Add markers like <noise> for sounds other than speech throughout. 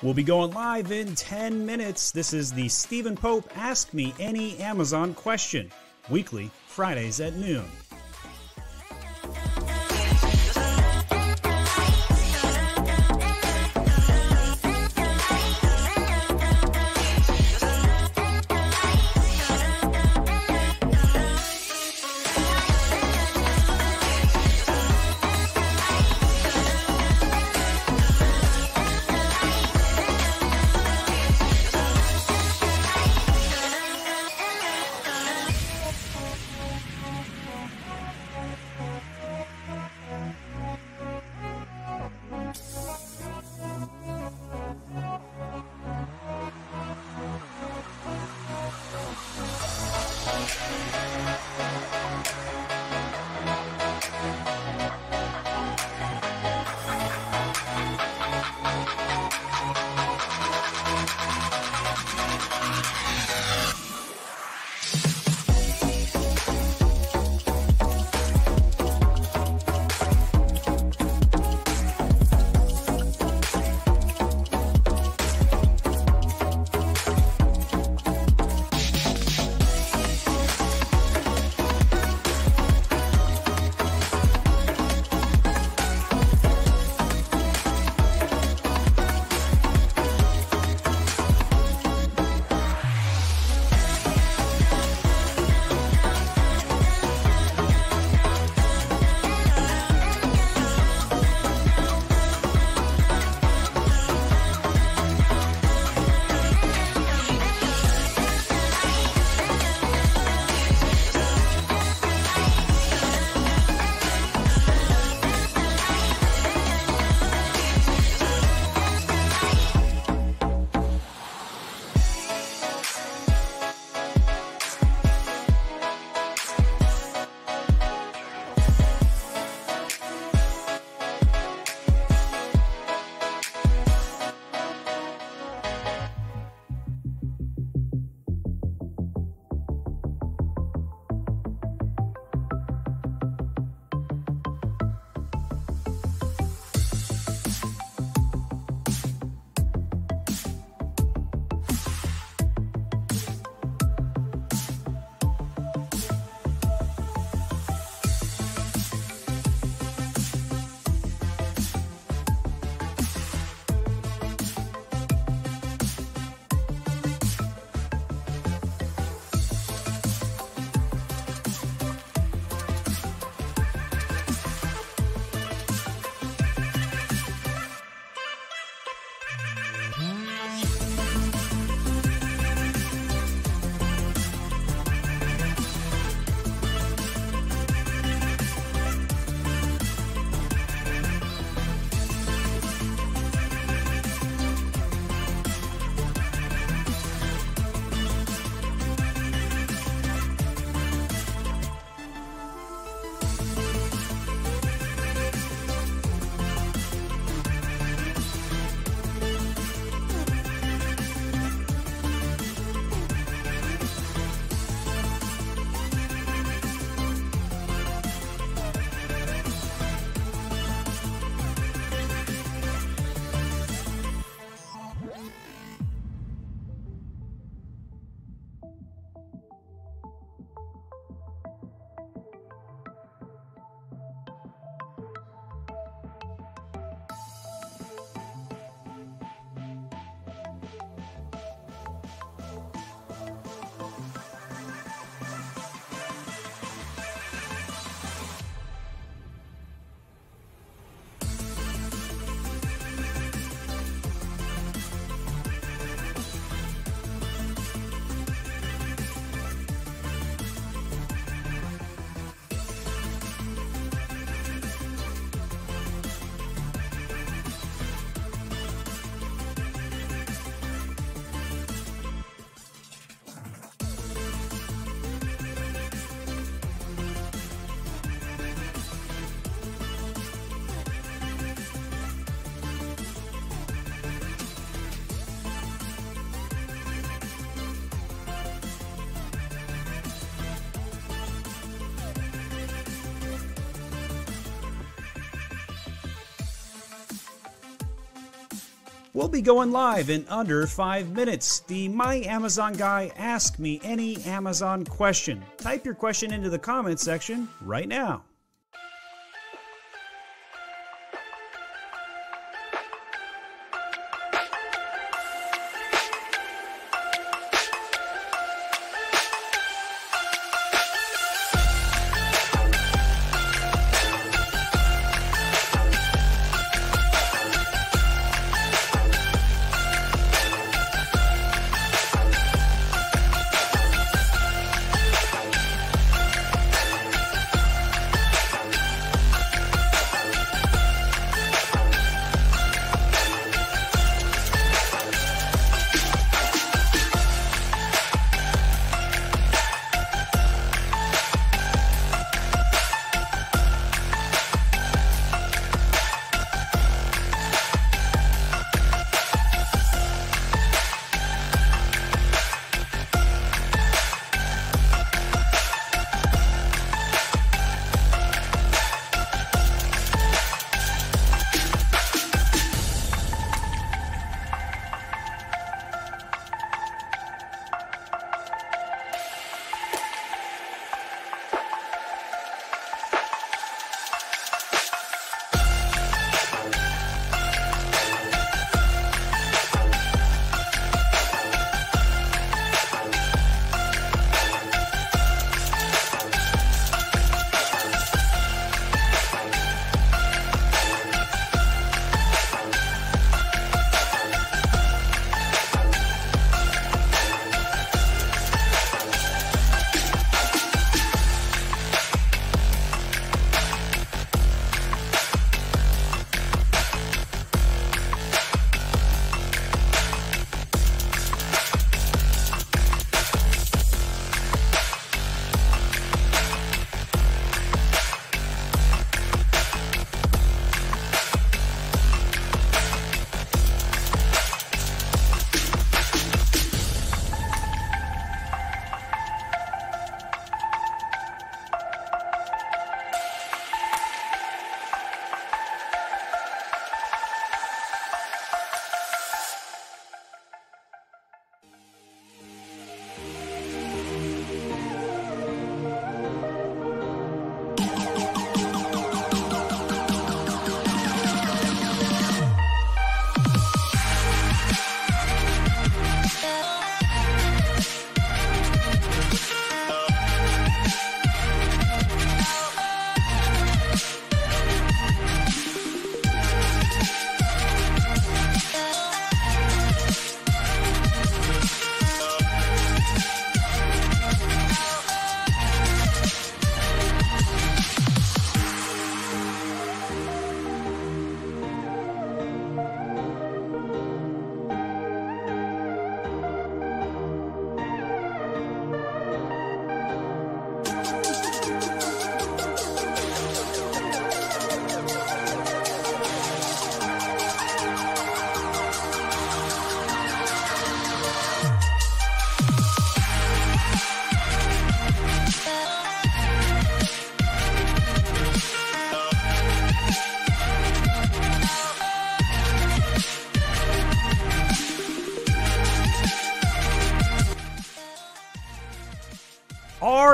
We'll be going live in 10 minutes. This is the Stephen Pope Ask Me Any Amazon Question, weekly, Fridays at noon. We'll be going live in under five minutes. The My Amazon Guy Ask Me Any Amazon Question. Type your question into the comment section right now.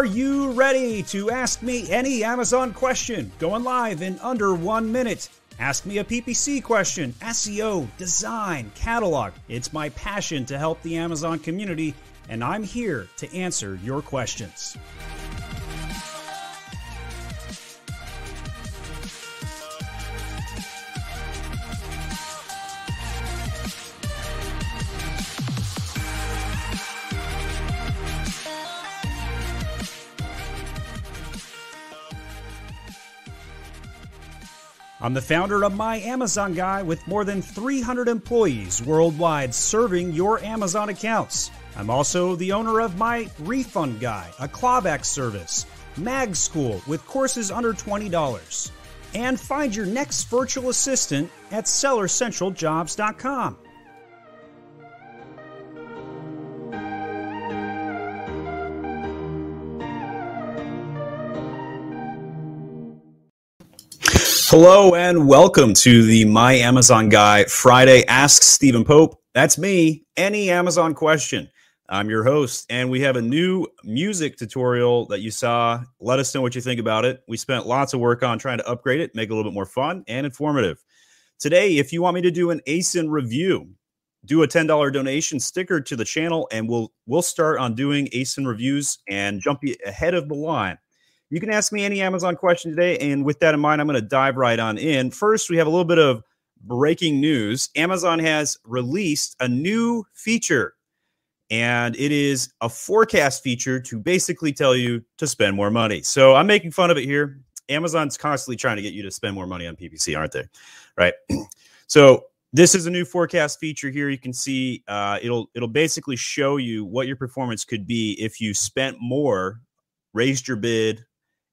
Are you ready to ask me any Amazon question? Going live in under one minute. Ask me a PPC question, SEO, design, catalog. It's my passion to help the Amazon community, and I'm here to answer your questions. I'm the founder of My Amazon Guy with more than 300 employees worldwide serving your Amazon accounts. I'm also the owner of My Refund Guy, a clawback service, Mag School with courses under $20. And find your next virtual assistant at SellerCentralJobs.com. Hello and welcome to the My Amazon Guy Friday Ask Stephen Pope. That's me. Any Amazon question. I'm your host, and we have a new music tutorial that you saw. Let us know what you think about it. We spent lots of work on trying to upgrade it, make it a little bit more fun and informative. Today, if you want me to do an ASIN review, do a $10 donation sticker to the channel, and we'll we'll start on doing ASIN reviews and jump ahead of the line. You can ask me any Amazon question today. And with that in mind, I'm going to dive right on in. First, we have a little bit of breaking news. Amazon has released a new feature, and it is a forecast feature to basically tell you to spend more money. So I'm making fun of it here. Amazon's constantly trying to get you to spend more money on PPC, aren't they? Right. <clears throat> so this is a new forecast feature here. You can see uh, it'll it'll basically show you what your performance could be if you spent more, raised your bid,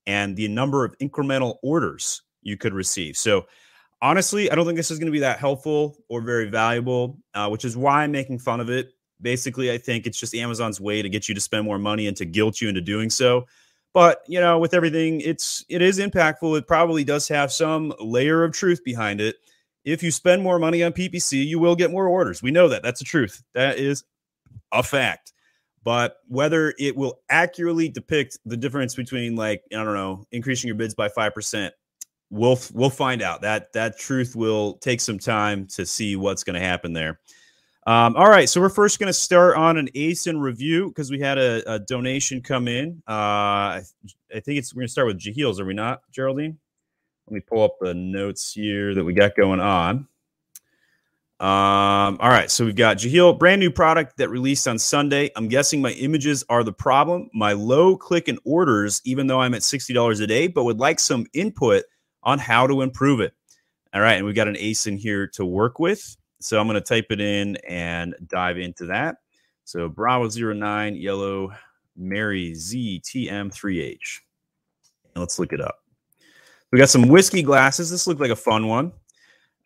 and the number of incremental orders you could receive. So, honestly, I don't think this is going to be that helpful or very valuable, uh, which is why I'm making fun of it. Basically, I think it's just Amazon's way to get you to spend more money and to guilt you into doing so. But you know, with everything, it's it is impactful. It probably does have some layer of truth behind it. If you spend more money on PPC, you will get more orders. We know that. That's the truth. That is a fact but whether it will accurately depict the difference between like i don't know increasing your bids by 5% we'll we'll find out. That that truth will take some time to see what's going to happen there. Um, all right so we're first going to start on an asin review because we had a, a, donation come in. Uh, I, I think it's we're going to start with jahil's are we not geraldine? Let me pull up the notes here that we got going on um, all right, so we've got Jahil, brand new product that released on Sunday. I'm guessing my images are the problem. My low click and orders, even though I'm at $60 a day, but would like some input on how to improve it. All right, and we've got an ASIN here to work with. So I'm going to type it in and dive into that. So Bravo 09, yellow, Mary ZTM3H. Let's look it up. We got some whiskey glasses. This looked like a fun one.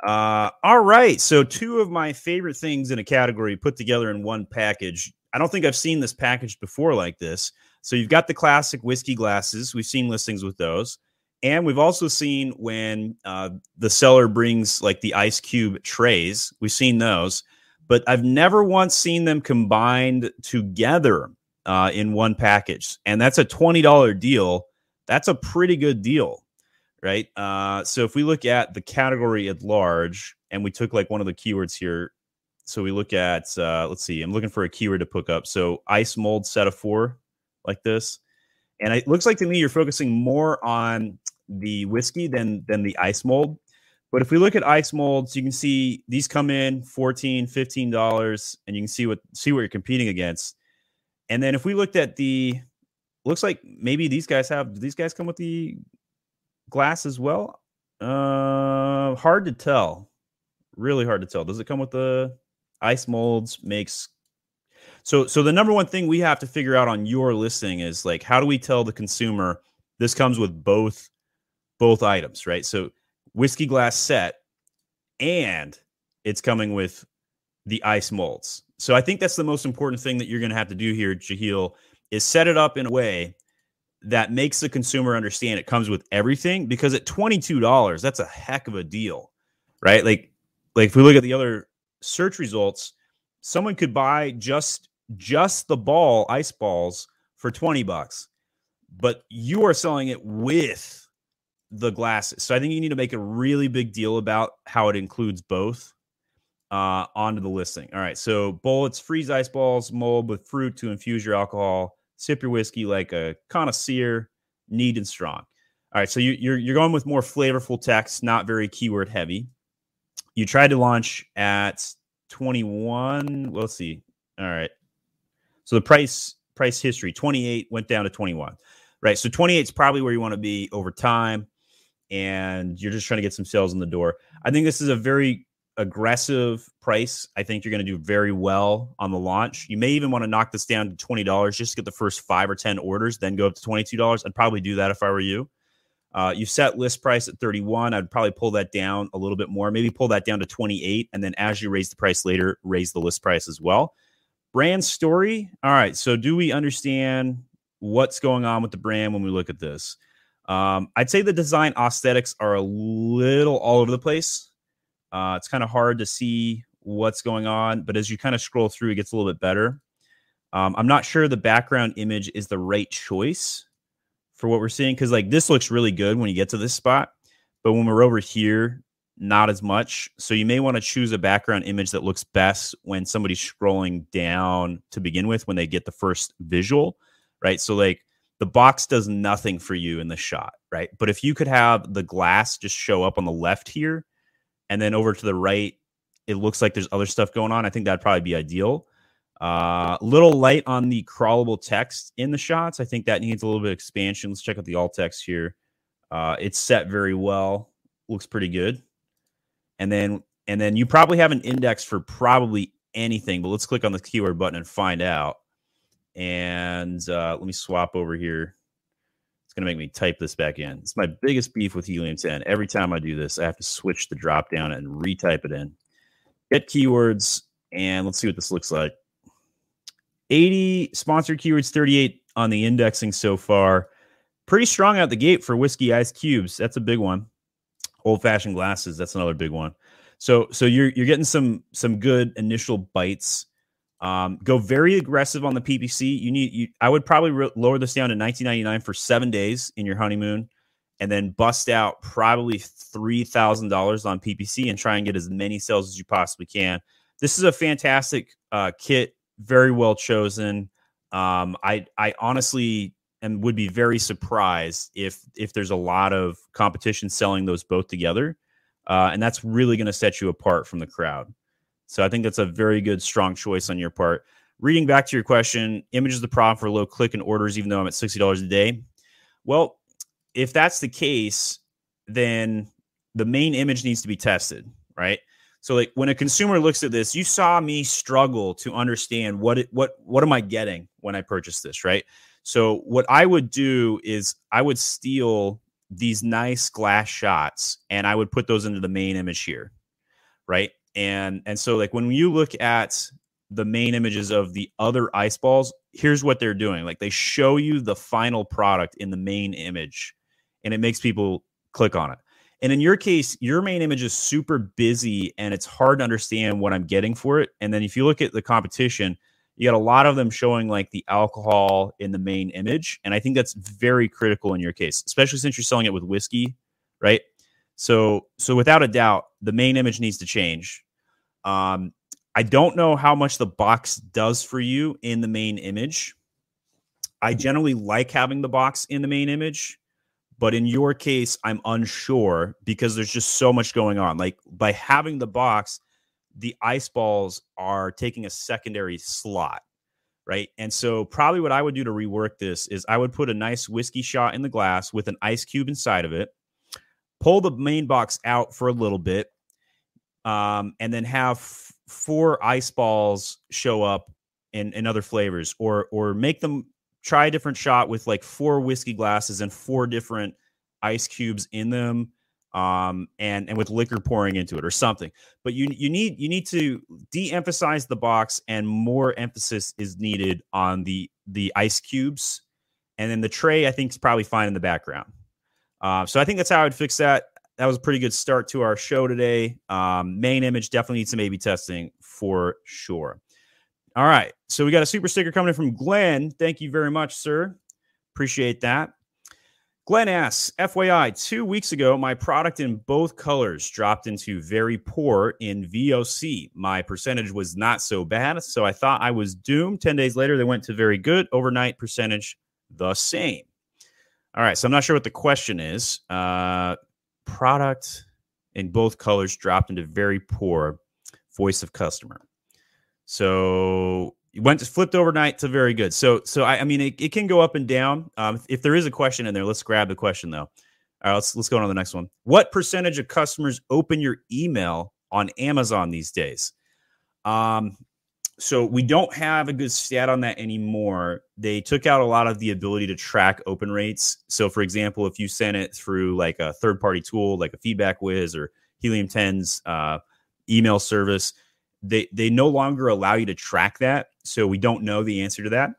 Uh, all right. So, two of my favorite things in a category put together in one package. I don't think I've seen this package before like this. So, you've got the classic whiskey glasses. We've seen listings with those. And we've also seen when uh, the seller brings like the ice cube trays, we've seen those, but I've never once seen them combined together uh, in one package. And that's a $20 deal. That's a pretty good deal right? Uh, so if we look at the category at large, and we took like one of the keywords here, so we look at uh, let's see, I'm looking for a keyword to pick up. So ice mold set of four, like this, and it looks like to me you're focusing more on the whiskey than than the ice mold. But if we look at ice molds, you can see these come in 14 $15, and you can see what see what you're competing against. And then if we looked at the looks like maybe these guys have these guys come with the glass as well? Uh, hard to tell. Really hard to tell. Does it come with the ice molds? Makes so so the number one thing we have to figure out on your listing is like how do we tell the consumer this comes with both both items, right? So whiskey glass set and it's coming with the ice molds. So I think that's the most important thing that you're going to have to do here, Jahil, is set it up in a way that makes the consumer understand it comes with everything because at $22 that's a heck of a deal right? Like like if we look at the other search results someone could buy just just the ball ice balls for 20 bucks but you are selling it with the glasses. So i think you need to make a really big deal about how it includes both uh, onto the listing. All right so bullets freeze ice balls mold with fruit to infuse your alcohol sip your whiskey like a connoisseur, neat and strong. All right, so you, you're you're going with more flavorful text, not very keyword heavy. You tried to launch at 21. Let's see. All right. So the price price history 28 went down to 21. Right. So 28 is probably where you want to be over time and you're just trying to get some sales in the door. I think this is a very aggressive price. I think you're going to do very well on the launch. You may even want to knock this down to $20 just to get the first five or 10 orders, then go up to $22. I'd probably do that if I were you. Uh, you set list price at 31. I'd probably pull that down a little bit more, maybe pull that down to 28. And then as you raise the price later, raise the list price as well. Brand story. All right. So, do we understand what's going on with the brand when we look at this? Um, I'd say the design aesthetics are a little all over the place. Uh, it's kind of hard to see what's going on, but as you kind of scroll through, it gets a little bit better. Um, I'm not sure the background image is the right choice for what we're seeing because like this looks really good when you get to this spot, but when we're over here, not as much. So you may want to choose a background image that looks best when somebody's scrolling down to begin with when they get the first visual, right? So like the box does nothing for you in the shot, right? But if you could have the glass just show up on the left here and then over to the right, it looks like there's other stuff going on. I think that'd probably be ideal. Uh, little light on the crawlable text in the shots. I think that needs a little bit of expansion. Let's check out the alt text here. Uh, it's set very well. Looks pretty good. And then and then you probably have an index for probably anything, but let's click on the keyword button and find out. And uh, let me swap over here. Going to make me type this back in. It's my biggest beef with Helium 10. Every time I do this, I have to switch the drop down and retype it in. Get keywords, and let's see what this looks like. 80 sponsored keywords, 38 on the indexing so far. Pretty strong out the gate for whiskey ice cubes. That's a big one. Old fashioned glasses. That's another big one. So so you're you're getting some some good initial bites. Um, go very aggressive on the PPC. You need you. I would probably re- lower this down to 19.99 for seven days in your honeymoon, and then bust out probably three thousand dollars on PPC and try and get as many sales as you possibly can. This is a fantastic uh, kit very well chosen. Um, I I honestly and would be very surprised if if there's a lot of competition selling those both together, uh, and that's really going to set you apart from the crowd. So I think that's a very good, strong choice on your part. Reading back to your question, image is the problem for low click and orders, even though I'm at sixty dollars a day. Well, if that's the case, then the main image needs to be tested, right? So like when a consumer looks at this, you saw me struggle to understand what it, what what am I getting when I purchase this, right? So what I would do is I would steal these nice glass shots and I would put those into the main image here, right? And and so like when you look at the main images of the other ice balls, here's what they're doing. Like they show you the final product in the main image and it makes people click on it. And in your case, your main image is super busy and it's hard to understand what I'm getting for it. And then if you look at the competition, you got a lot of them showing like the alcohol in the main image. And I think that's very critical in your case, especially since you're selling it with whiskey, right? So, so without a doubt, the main image needs to change. Um, I don't know how much the box does for you in the main image. I generally like having the box in the main image but in your case, I'm unsure because there's just so much going on. Like by having the box, the ice balls are taking a secondary slot, right? And so, probably what I would do to rework this is I would put a nice whiskey shot in the glass with an ice cube inside of it, pull the main box out for a little bit, um, and then have f- four ice balls show up in, in other flavors, or or make them try a different shot with like four whiskey glasses and four different ice cubes in them um, and and with liquor pouring into it or something. But you you need you need to de-emphasize the box, and more emphasis is needed on the the ice cubes, and then the tray I think is probably fine in the background. Uh, so I think that's how I'd fix that. That was a pretty good start to our show today. Um, main image definitely needs some A/B testing for sure. All right. So we got a super sticker coming in from Glenn. Thank you very much, sir. Appreciate that. Glenn asks, FYI, two weeks ago, my product in both colors dropped into very poor in VOC. My percentage was not so bad, so I thought I was doomed. 10 days later, they went to very good. Overnight percentage, the same. All right, so I'm not sure what the question is. Uh, product in both colors dropped into very poor voice of customer. So it went to flipped overnight to very good. So so I, I mean it, it can go up and down. Um, if there is a question in there, let's grab the question though. All right, let's let's go on to the next one. What percentage of customers open your email on Amazon these days? Um, so we don't have a good stat on that anymore. They took out a lot of the ability to track open rates. So, for example, if you sent it through like a third party tool, like a FeedbackWiz or Helium 10's uh, email service, they they no longer allow you to track that so we don't know the answer to that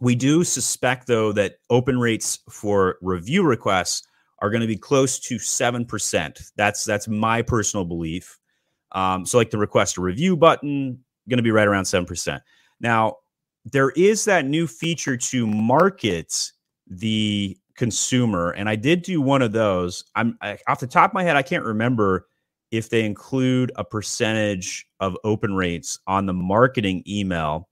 We do suspect, though, that open rates for review requests are going to be close to 7%. That's that's my personal belief. Um, so, like the request a review button, going to be right around 7%. Now, there is that new feature to market the consumer, and I did do one of those. I'm I, off the top of my head, I can't remember if they include a percentage of open rates on the marketing email.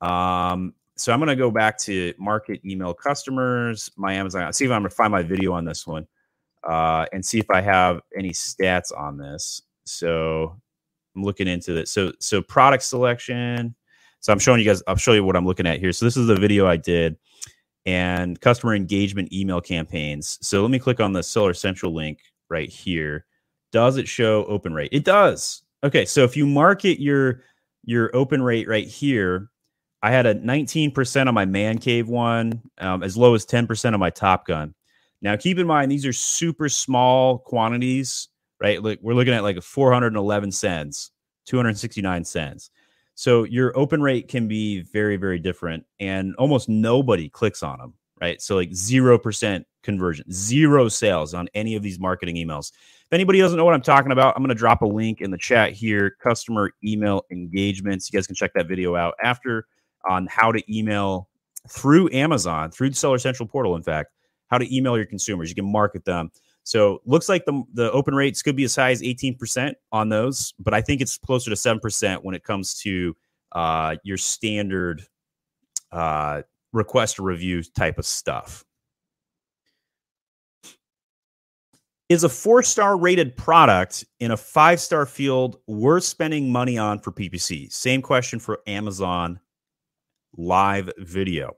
Um, so I'm going to go back to market email customers, my Amazon, see if I'm going to find my video on this one uh, and see if I have any stats on this. So I'm looking into this. So, so product selection. So I'm showing you guys, I'll show you what I'm looking at here. So this is the video I did and customer engagement email campaigns. So let me click on the Seller Central link right here. Does it show open rate? It does. Okay. So if you market your, your open rate right here, I had a 19% on my man cave one, um, as low as 10% on my Top Gun. Now, keep in mind these are super small quantities, right? Like we're looking at like 411 cents, 269 cents. So your open rate can be very, very different, and almost nobody clicks on them, right? So like zero percent conversion, zero sales on any of these marketing emails. If anybody doesn't know what I'm talking about, I'm going to drop a link in the chat here. Customer email engagements. You guys can check that video out after on how to email through Amazon, through the Seller Central portal, in fact, how to email your consumers. You can market them. So looks like the, the open rates could be as high as 18% on those, but I think it's closer to 7% when it comes to uh, your standard uh, request review type of stuff. Is a four star rated product in a five star field worth spending money on for PPC? Same question for Amazon live video.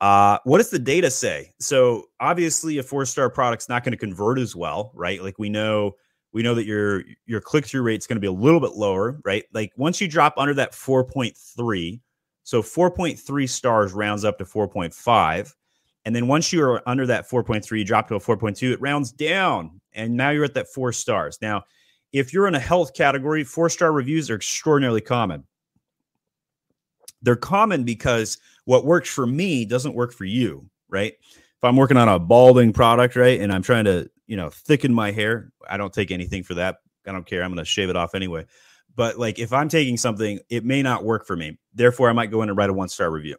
Uh, what does the data say? So obviously, a four star product's not going to convert as well, right? Like we know, we know that your your click through rate is going to be a little bit lower, right? Like once you drop under that four point three, so four point three stars rounds up to four point five, and then once you are under that four point three, you drop to a four point two, it rounds down, and now you're at that four stars. Now, if you're in a health category, four star reviews are extraordinarily common. They're common because what works for me doesn't work for you, right? If I'm working on a balding product, right, and I'm trying to, you know, thicken my hair, I don't take anything for that. I don't care. I'm going to shave it off anyway. But like if I'm taking something, it may not work for me. Therefore, I might go in and write a one star review.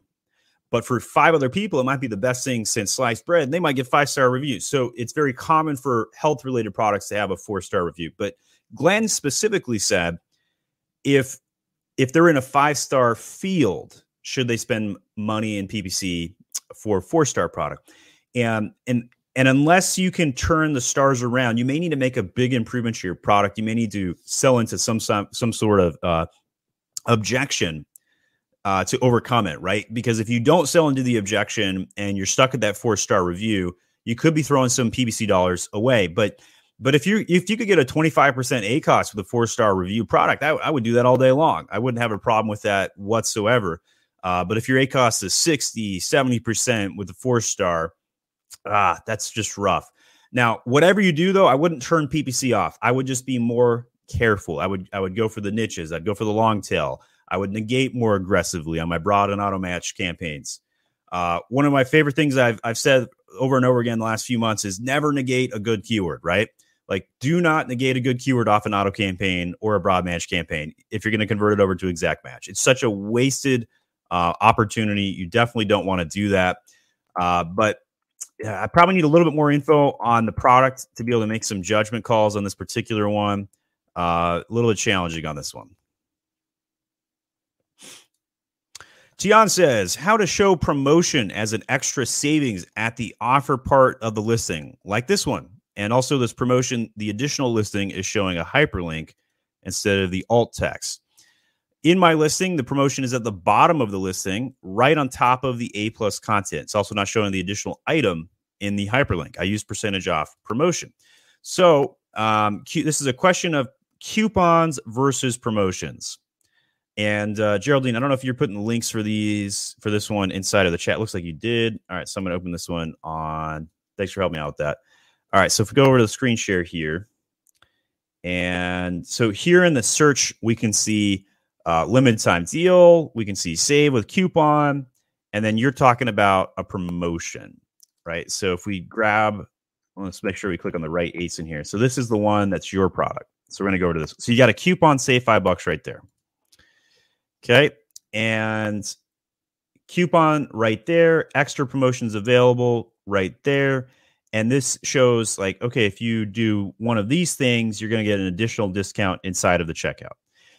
But for five other people, it might be the best thing since sliced bread. And they might get five star reviews. So it's very common for health related products to have a four star review. But Glenn specifically said if if they're in a five star field, should they spend money in PPC for four star product? And and and unless you can turn the stars around, you may need to make a big improvement to your product. You may need to sell into some some, some sort of uh, objection uh, to overcome it, right? Because if you don't sell into the objection and you're stuck at that four star review, you could be throwing some PPC dollars away. But but if you if you could get a 25% ACOS with a four star review product, I, I, would do that all day long. I wouldn't have a problem with that whatsoever. Uh, but if your ACOS is 60, 70% with a four star, ah, that's just rough. Now, whatever you do though, I wouldn't turn PPC off. I would just be more careful. I would I would go for the niches. I'd go for the long tail. I would negate more aggressively on my broad and auto match campaigns. Uh, one of my favorite things I've I've said over and over again the last few months is never negate a good keyword, right? Like, do not negate a good keyword off an auto campaign or a broad match campaign if you're going to convert it over to exact match. It's such a wasted uh, opportunity. You definitely don't want to do that. Uh, but yeah, I probably need a little bit more info on the product to be able to make some judgment calls on this particular one. Uh, a little bit challenging on this one. Tian says, how to show promotion as an extra savings at the offer part of the listing, like this one. And also, this promotion, the additional listing is showing a hyperlink instead of the alt text. In my listing, the promotion is at the bottom of the listing, right on top of the A plus content. It's also not showing the additional item in the hyperlink. I use percentage off promotion. So, um, this is a question of coupons versus promotions. And uh, Geraldine, I don't know if you're putting links for these for this one inside of the chat. Looks like you did. All right, so I'm going to open this one on. Thanks for helping me out with that. All right, so if we go over to the screen share here, and so here in the search, we can see uh, limited time deal. We can see save with coupon, and then you're talking about a promotion, right? So if we grab, let's make sure we click on the right ASIN here. So this is the one that's your product. So we're going to go over to this. So you got a coupon, save five bucks right there. Okay. And coupon right there, extra promotions available right there. And this shows like, okay, if you do one of these things, you're going to get an additional discount inside of the checkout.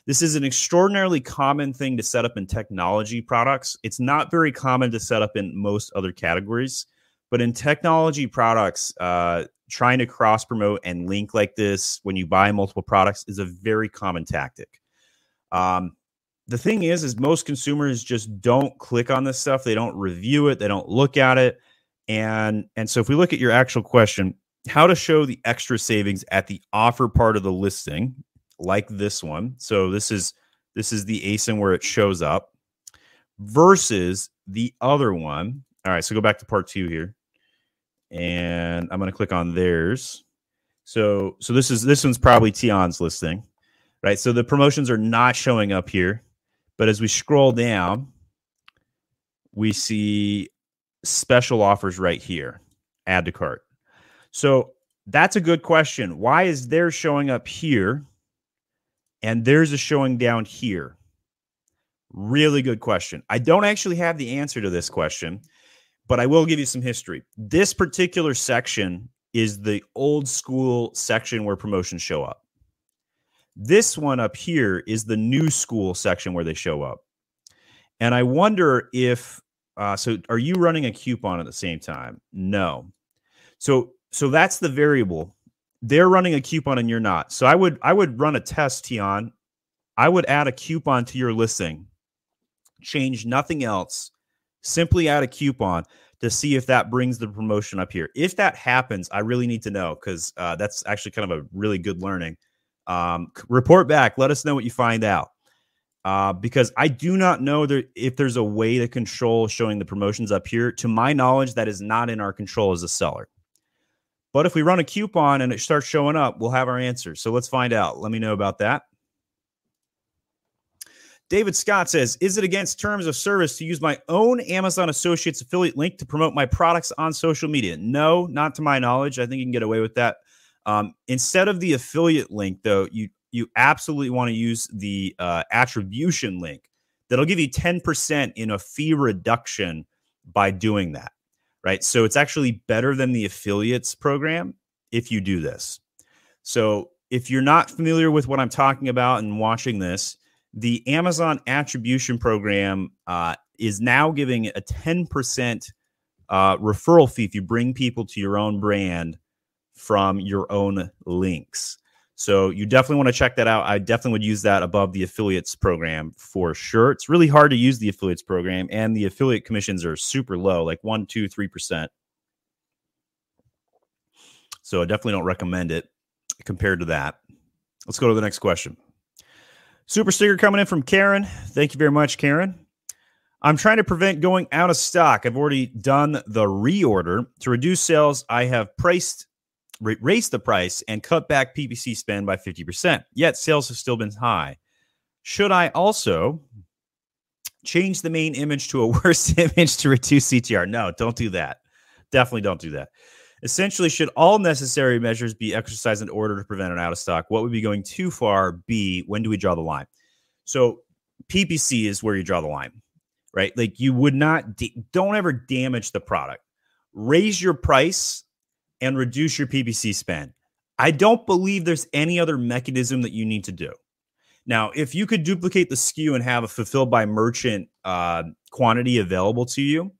This is an extraordinarily common thing to set up in technology products. It's not very common to set up in most other categories, but in technology products, uh, trying to cross promote and link like this when you buy multiple products is a very common tactic. Um, the thing is, is most consumers just don't click on this stuff. They don't review it. They don't look at it. And and so if we look at your actual question, how to show the extra savings at the offer part of the listing, like this one. So this is this is the ASIN where it shows up versus the other one. All right, so go back to part two here. And I'm going to click on theirs. So so this is this one's probably Tion's listing. Right? So the promotions are not showing up here. But as we scroll down, we see special offers right here. Add to cart. So that's a good question. Why is theirs showing up here and there's a showing down here? Really good question. I don't actually have the answer to this question, but I will give you some history. This particular section is the old school section where promotions show up. This one up here is the new school section where they show up. And I wonder if uh, so are you running a coupon at the same time? No. So so that's the variable. They're running a coupon and you're not. So I would I would run a test, Tion. I would add a coupon to your listing. Change nothing else. Simply add a coupon to see if that brings the promotion up here. If that happens, I really need to know because uh, that's actually kind of a really good learning. Um, report back. Let us know what you find out uh, because I do not know there, if there's a way to control showing the promotions up here. To my knowledge, that is not in our control as a seller. But if we run a coupon and it starts showing up, we'll have our answers. So let's find out. Let me know about that. David Scott says, Is it against terms of service to use my own Amazon Associates affiliate link to promote my products on social media? No, not to my knowledge. I think you can get away with that. Um, instead of the affiliate link, though, you you absolutely want to use the uh, attribution link. That'll give you 10% in a fee reduction by doing that, right? So it's actually better than the affiliates program if you do this. So if you're not familiar with what I'm talking about and watching this, the Amazon attribution program uh, is now giving a 10% uh, referral fee if you bring people to your own brand from your own links. So you definitely want to check that out. I definitely would use that above the affiliates program for sure. It's really hard to use the affiliates program, and the affiliate commissions are super low, like one, two, three percent. So I definitely don't recommend it compared to that. Let's go to the next question. Super sticker coming in from Karen. Thank you very much, Karen. I'm trying to prevent going out of stock. I've already done the reorder. To reduce sales, I have priced raised the price and cut back PPC spend by 50%. Yet sales have still been high. Should I also change the main image to a <laughs> worse image to reduce CTR? No, don't do that. Definitely don't do that. Essentially, should all necessary measures be exercised in order to prevent an out of stock? What would be going too far? B, when do we draw the line? So, PPC is where you draw the line, right? Like you would not, don't ever damage the product. Raise your price and reduce your PPC spend. I don't believe there's any other mechanism that you need to do. Now, if you could duplicate the SKU and have a fulfilled by merchant uh, quantity available to you,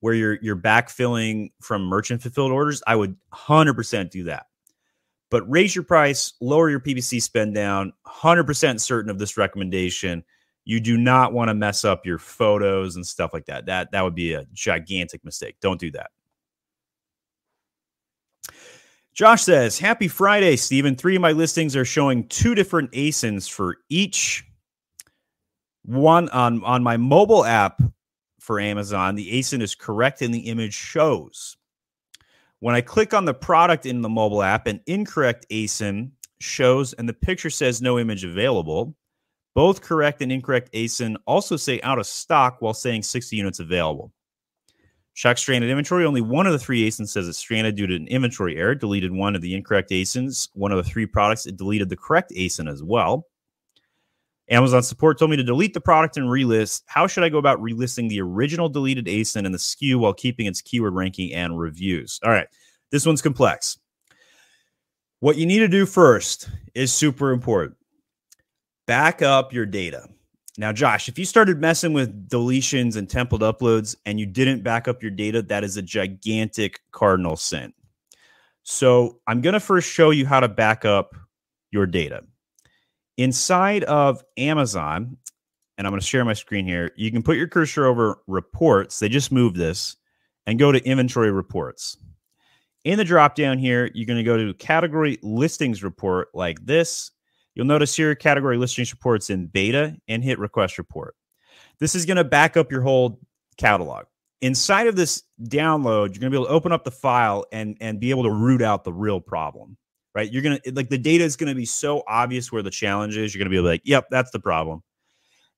where you're you're backfilling from merchant fulfilled orders, I would 100% do that. But raise your price, lower your PPC spend down. 100% certain of this recommendation. You do not want to mess up your photos and stuff like that. That that would be a gigantic mistake. Don't do that. Josh says, Happy Friday, Stephen. Three of my listings are showing two different ASINs for each. One on, on my mobile app for Amazon, the ASIN is correct and the image shows. When I click on the product in the mobile app, an incorrect ASIN shows and the picture says no image available. Both correct and incorrect ASIN also say out of stock while saying 60 units available. Check stranded inventory. Only one of the three ASINs says it's stranded due to an inventory error. Deleted one of the incorrect ASINs. One of the three products, it deleted the correct ASIN as well. Amazon support told me to delete the product and relist. How should I go about relisting the original deleted ASIN and the SKU while keeping its keyword ranking and reviews? All right, this one's complex. What you need to do first is super important. Back up your data. Now, Josh, if you started messing with deletions and template uploads and you didn't back up your data, that is a gigantic cardinal sin. So, I'm going to first show you how to back up your data. Inside of Amazon, and I'm going to share my screen here, you can put your cursor over reports. They just moved this and go to inventory reports. In the drop down here, you're going to go to category listings report like this You'll notice here category listings reports in beta and hit request report. This is going to back up your whole catalog. Inside of this download, you're going to be able to open up the file and and be able to root out the real problem. Right? You're going to like the data is going to be so obvious where the challenge is. You're going to be like, "Yep, that's the problem."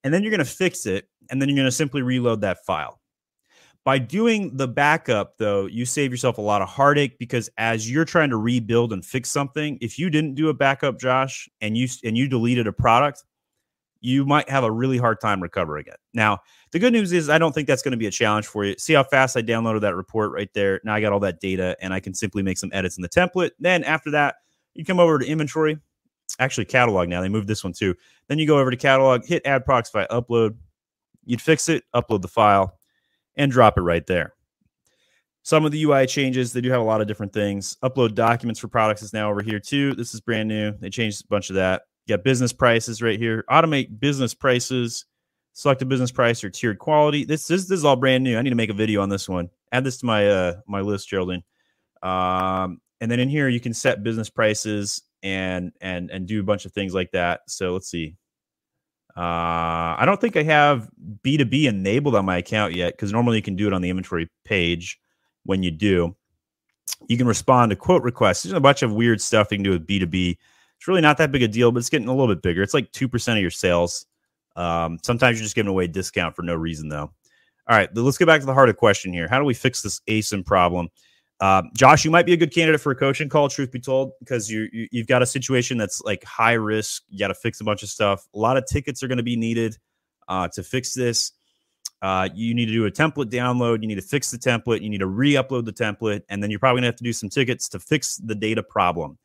And then you're going to fix it and then you're going to simply reload that file. By doing the backup, though, you save yourself a lot of heartache because as you're trying to rebuild and fix something, if you didn't do a backup, Josh, and you and you deleted a product, you might have a really hard time recovering it. Now, the good news is I don't think that's going to be a challenge for you. See how fast I downloaded that report right there. Now I got all that data and I can simply make some edits in the template. Then after that, you come over to inventory, actually catalog now. They moved this one too. Then you go over to catalog, hit add products by upload. You'd fix it, upload the file, and drop it right there. Some of the UI changes, they do have a lot of different things. Upload documents for products is now over here too. This is brand new. They changed a bunch of that. You got business prices right here. Automate business prices. Select a business price or tiered quality. This, this, this is all brand new. I need to make a video on this one. Add this to my uh my list, Geraldine. Um, and then in here you can set business prices and and and do a bunch of things like that. So let's see. Uh, I don't think I have B2B enabled on my account yet because normally you can do it on the inventory page when you do. You can respond to quote requests. There's a bunch of weird stuff you can do with B2B. It's really not that big a deal, but it's getting a little bit bigger. It's like 2% of your sales. Um, sometimes you're just giving away a discount for no reason, though. All right, let's get back to the heart of the question here. How do we fix this ASIN problem? Uh, Josh, you might be a good candidate for a coaching call. Truth be told, because you, you you've got a situation that's like high risk. You got to fix a bunch of stuff. A lot of tickets are going to be needed uh, to fix this. Uh, you need to do a template download. You need to fix the template. You need to re-upload the template, and then you're probably gonna have to do some tickets to fix the data problem.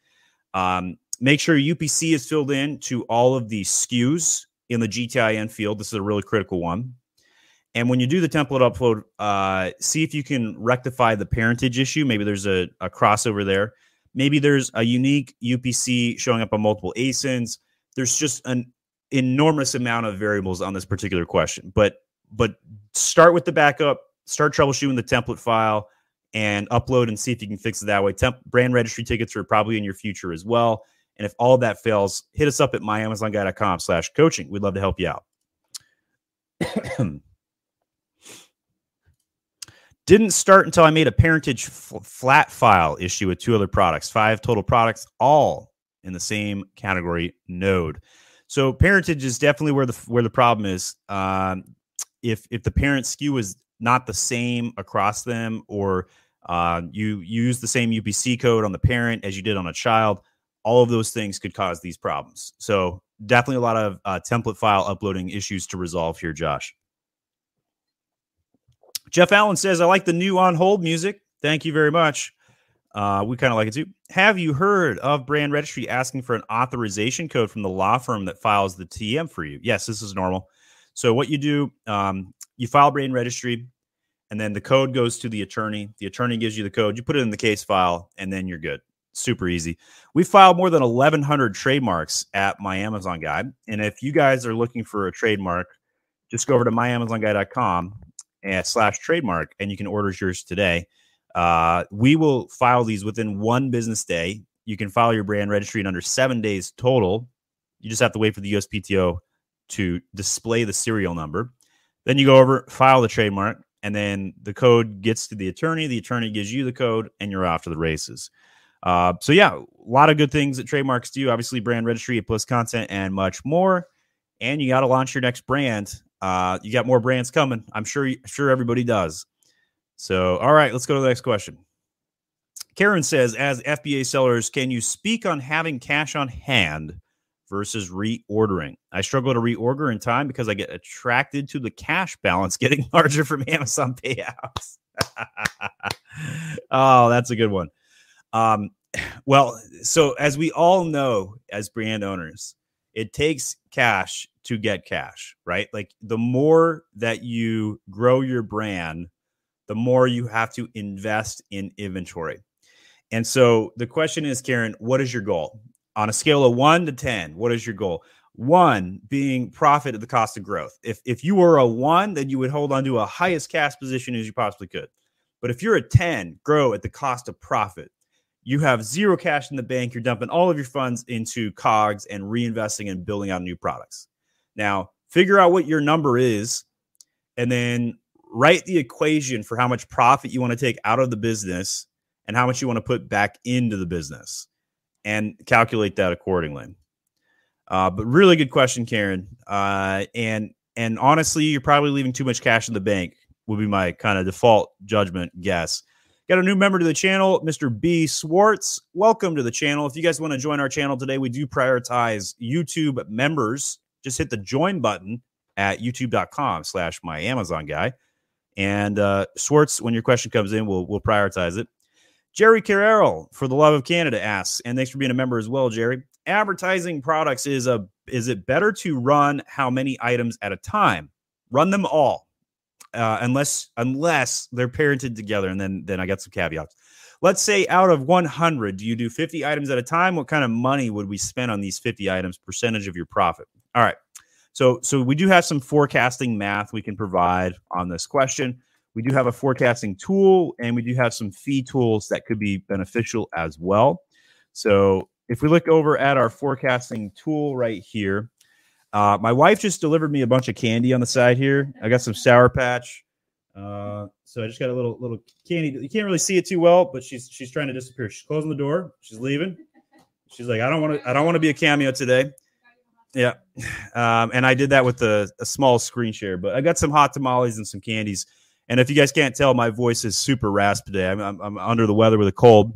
Um, make sure UPC is filled in to all of the SKUs in the GTIN field. This is a really critical one. And when you do the template upload, uh, see if you can rectify the parentage issue. Maybe there's a, a crossover there. Maybe there's a unique UPC showing up on multiple ASINs. There's just an enormous amount of variables on this particular question. But but start with the backup, start troubleshooting the template file, and upload and see if you can fix it that way. Temp- brand registry tickets are probably in your future as well. And if all that fails, hit us up at myamazonguy.com slash coaching. We'd love to help you out. <clears throat> Didn't start until I made a parentage f- flat file issue with two other products, five total products, all in the same category node. So parentage is definitely where the where the problem is. Um, if if the parent SKU is not the same across them, or uh, you use the same UPC code on the parent as you did on a child, all of those things could cause these problems. So definitely a lot of uh, template file uploading issues to resolve here, Josh. Jeff Allen says, I like the new on hold music. Thank you very much. Uh, we kind of like it too. Have you heard of brand registry asking for an authorization code from the law firm that files the TM for you? Yes, this is normal. So, what you do, um, you file brand registry, and then the code goes to the attorney. The attorney gives you the code. You put it in the case file, and then you're good. Super easy. We filed more than 1,100 trademarks at My Amazon Guy. And if you guys are looking for a trademark, just go over to myamazonguy.com and slash trademark, and you can order yours today. Uh, we will file these within one business day. You can file your brand registry in under seven days total. You just have to wait for the USPTO to display the serial number. Then you go over, file the trademark, and then the code gets to the attorney. The attorney gives you the code, and you're off to the races. Uh, so yeah, a lot of good things that trademarks do. Obviously, brand registry, plus content, and much more. and you got to launch your next brand. Uh, you got more brands coming. I'm sure, sure everybody does. So, all right, let's go to the next question. Karen says, as FBA sellers, can you speak on having cash on hand versus reordering? I struggle to reorder in time because I get attracted to the cash balance <laughs> getting larger from Amazon payouts. <laughs> oh, that's a good one. Um, well, so as we all know, as brand owners, it takes cash to get cash, right? Like the more that you grow your brand, the more you have to invest in inventory. And so the question is, Karen, what is your goal? On a scale of one to 10, what is your goal? One being profit at the cost of growth. If if you were a one, then you would hold on to a highest cash position as you possibly could. But if you're a 10, grow at the cost of profit. You have zero cash in the bank. You're dumping all of your funds into COGS and reinvesting and building out new products. Now, figure out what your number is and then write the equation for how much profit you want to take out of the business and how much you want to put back into the business and calculate that accordingly. Uh, but really good question, Karen. Uh, and and honestly, you're probably leaving too much cash in the bank. Would be my kind of default judgment guess. Got a new member to the channel, Mr. B Swartz. Welcome to the channel. If you guys want to join our channel today, we do prioritize YouTube members. Just hit the join button at youtube.com slash my Amazon guy. And uh, Swartz, when your question comes in, we'll we'll prioritize it. Jerry Carrero, for the love of Canada, asks, and thanks for being a member as well, Jerry. Advertising products is a is it better to run how many items at a time? Run them all, uh, unless unless they're parented together, and then then I got some caveats. Let's say out of 100, do you do 50 items at a time? What kind of money would we spend on these 50 items? Percentage of your profit. All right. So so we do have some forecasting math we can provide on this question. We do have a forecasting tool and we do have some fee tools that could be beneficial as well. So if we look over at our forecasting tool right here, uh, my wife just delivered me a bunch of candy on the side here. I got some Sour Patch. Uh, so I just got a little little candy. You can't really see it too well, but she's she's trying to disappear. She's closing the door. She's leaving. She's like, I don't want to. I don't want to be a cameo today. Yeah, um, and I did that with a, a small screen share. But I got some hot tamales and some candies. And if you guys can't tell, my voice is super raspy today. I'm, I'm, I'm under the weather with a cold.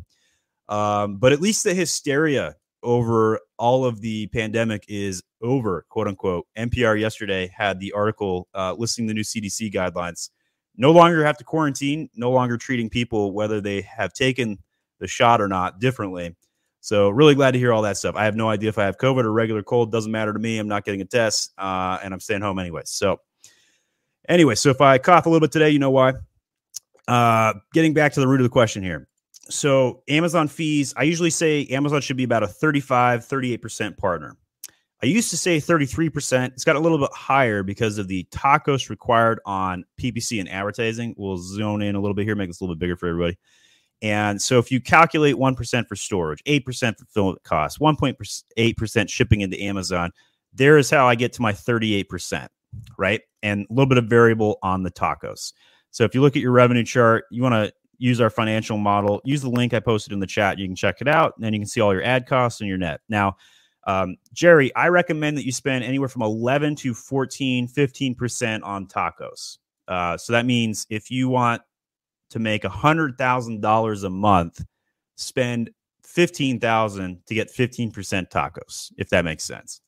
Um, but at least the hysteria over all of the pandemic is over, quote unquote. NPR yesterday had the article uh, listing the new CDC guidelines. No longer have to quarantine, no longer treating people, whether they have taken the shot or not, differently. So, really glad to hear all that stuff. I have no idea if I have COVID or regular cold. Doesn't matter to me. I'm not getting a test, uh, and I'm staying home anyway. So, Anyway, so if I cough a little bit today, you know why. Uh, getting back to the root of the question here. So, Amazon fees, I usually say Amazon should be about a 35, 38% partner. I used to say 33%. It's got a little bit higher because of the TACoS required on PPC and advertising. We'll zone in a little bit here, make this a little bit bigger for everybody. And so if you calculate 1% for storage, 8% fulfillment costs, 1.8% shipping into Amazon, there is how I get to my 38% right? And a little bit of variable on the TACoS. So if you look at your revenue chart, you want to use our financial model, use the link I posted in the chat. You can check it out, and then you can see all your ad costs and your net. Now, um, Jerry, I recommend that you spend anywhere from 11 to 14, 15% on TACoS. Uh, so that means if you want to make $100,000 a month, spend 15,000 to get 15% TACoS, if that makes sense.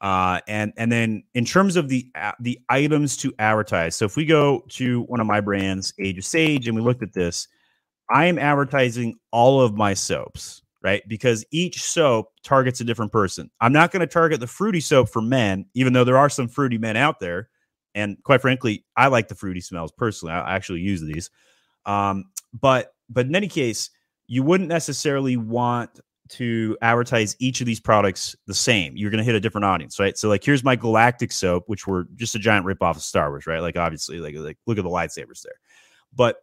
Uh, and and then in terms of the uh, the items to advertise, so if we go to one of my brands, Age of Sage, and we looked at this, I am advertising all of my soaps, right? Because each soap targets a different person. I'm not going to target the fruity soap for men, even though there are some fruity men out there. And quite frankly, I like the fruity smells personally. I actually use these. Um, but but in any case, you wouldn't necessarily want to advertise each of these products the same. You're going to hit a different audience, right? So like here's my galactic soap, which were just a giant rip off of Star Wars, right? Like obviously, like like look at the lightsabers there. But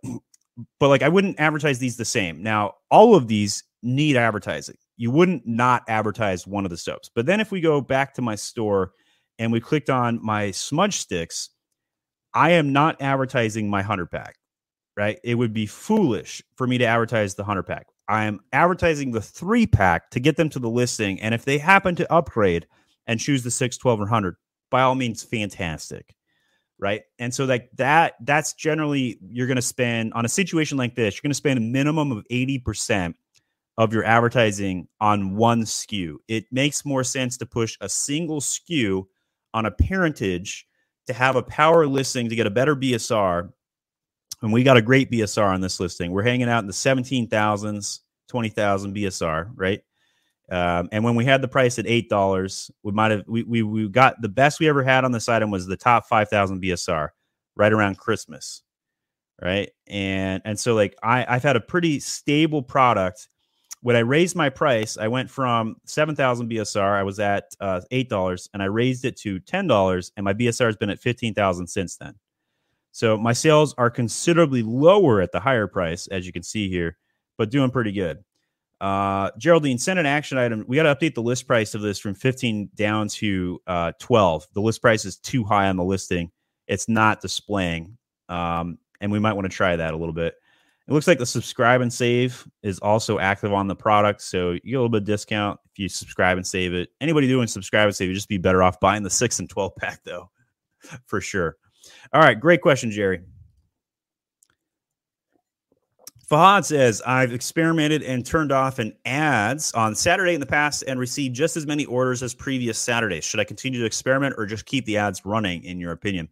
but like I wouldn't advertise these the same. Now, all of these need advertising. You wouldn't not advertise one of the soaps. But then if we go back to my store and we clicked on my smudge sticks, I am not advertising my 100 pack, right? It would be foolish for me to advertise the 100 pack. I'm advertising the three pack to get them to the listing. And if they happen to upgrade and choose the 6, 12, or 100, by all means fantastic right and so like that that's generally you're going to spend on a situation like this you're going to spend a minimum of 80% of your advertising on one SKU it makes more sense to push a single SKU on a parentage to have a power listing to get a better bsr and we got a great bsr on this listing we're hanging out in the 17000s 20000 bsr right um, and when we had the price at eight dollars, we might have we, we we got the best we ever had on this item was the top five thousand BSR right around Christmas, right? And and so like I I've had a pretty stable product. When I raised my price, I went from seven thousand BSR. I was at uh, eight dollars, and I raised it to ten dollars, and my BSR has been at fifteen thousand since then. So my sales are considerably lower at the higher price, as you can see here, but doing pretty good. Uh, Geraldine, send an action item. We got to update the list price of this from 15 down to uh, 12. The list price is too high on the listing. It's not displaying. Um, and we might want to try that a little bit. It looks like the subscribe and save is also active on the product. So you get a little bit discount if you subscribe and save it. Anybody doing subscribe and save, you just be better off buying the six and 12 pack, though, <laughs> for sure. All right. Great question, Jerry. Fahad says, I've experimented and turned off an ads on Saturday in the past and received just as many orders as previous Saturdays. Should I continue to experiment or just keep the ads running, in your opinion?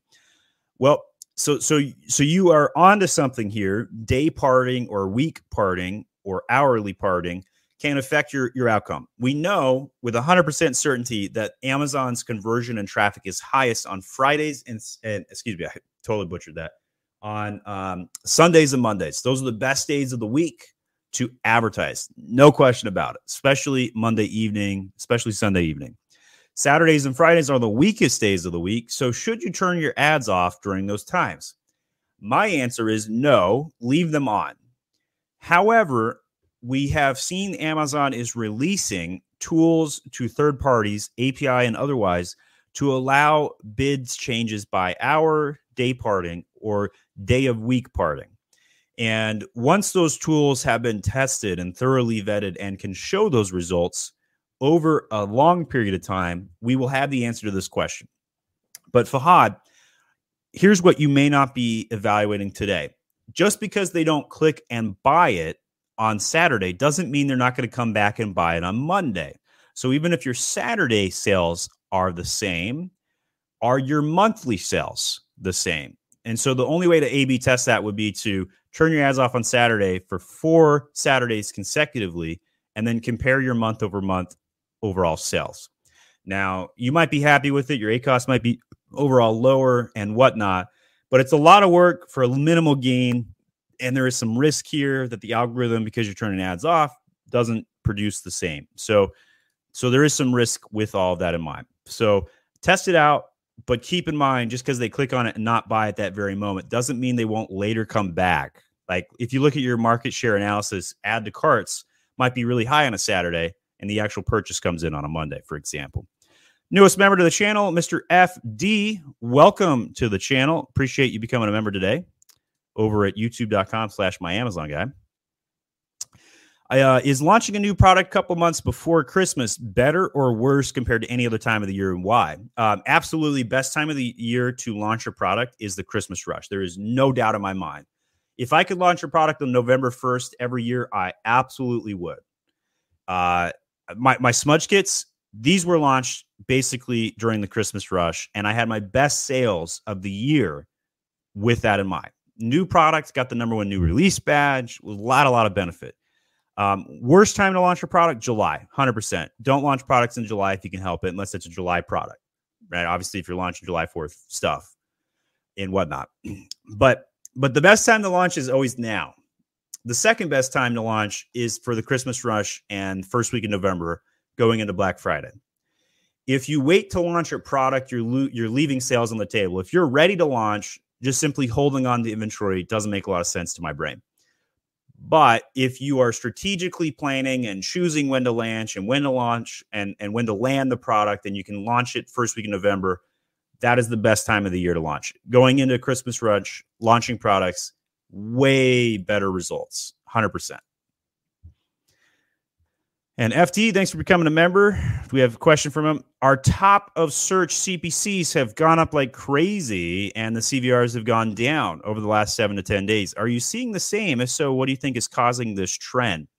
Well, so so so you are onto something here. Day parting or week parting or hourly parting can affect your your outcome. We know with 100% certainty that Amazon's conversion and traffic is highest on Fridays and, and excuse me, I totally butchered that on um, Sundays and Mondays. Those are the best days of the week to advertise. No question about it, especially Monday evening, especially Sunday evening. Saturdays and Fridays are the weakest days of the week. So, should you turn your ads off during those times? My answer is no, leave them on. However, we have seen Amazon is releasing tools to third parties, API and otherwise, to allow bids changes by hour, day parting, or day of week parting. And once those tools have been tested and thoroughly vetted and can show those results over a long period of time, we will have the answer to this question. But Fahad, here's what you may not be evaluating today. Just because they don't click and buy it on Saturday doesn't mean they're not going to come back and buy it on Monday. So even if your Saturday sales are the same, are your monthly sales the same? And so the only way to A B test that would be to turn your ads off on Saturday for four Saturdays consecutively and then compare your month over month overall sales. Now, you might be happy with it. Your ACOS might be overall lower and whatnot, but it's a lot of work for a minimal gain. And there is some risk here that the algorithm, because you're turning ads off, doesn't produce the same. So, so there is some risk with all of that in mind. So test it out but keep in mind, just because they click on it and not buy at that very moment doesn't mean they won't later come back. Like if you look at your market share analysis, add to carts might be really high on a Saturday and the actual purchase comes in on a Monday, for example. Newest member to the channel, Mr. FD. Welcome to the channel. Appreciate you becoming a member today over at youtube.com slash my Amazon guy. Uh, is launching a new product a couple months before Christmas better or worse compared to any other time of the year and why? Um, absolutely, best time of the year to launch a product is the Christmas rush. There is no doubt in my mind. If I could launch a product on November 1st every year, I absolutely would. Uh, my, my smudge kits, these were launched basically during the Christmas rush, and I had my best sales of the year with that in mind. New products got the number one new release badge, a lot, a lot of benefit um, worst time to launch a product, July, 100%. Don't launch products in July if you can help it, unless it's a July product, right? Obviously, if you're launching July 4th stuff and whatnot. <clears throat> But but the best time to launch is always now. The second best time to launch is for the Christmas rush and first week in November going into Black Friday. If you wait to launch a product, you're lo- you're leaving sales on the table. If you're ready to launch, just simply holding on to inventory doesn't make a lot of sense to my brain. But if you are strategically planning and choosing when to launch and when to launch and, and when to land the product, and you can launch it first week in November, that is the best time of the year to launch. Going into Christmas rush, launching products, way better results, 100%. And FT, thanks for becoming a member. We have a question from him. Our top of search CPCs have gone up like crazy, and the CVRs have gone down over the last seven to 10 days. Are you seeing the same? If so, what do you think is causing this trend?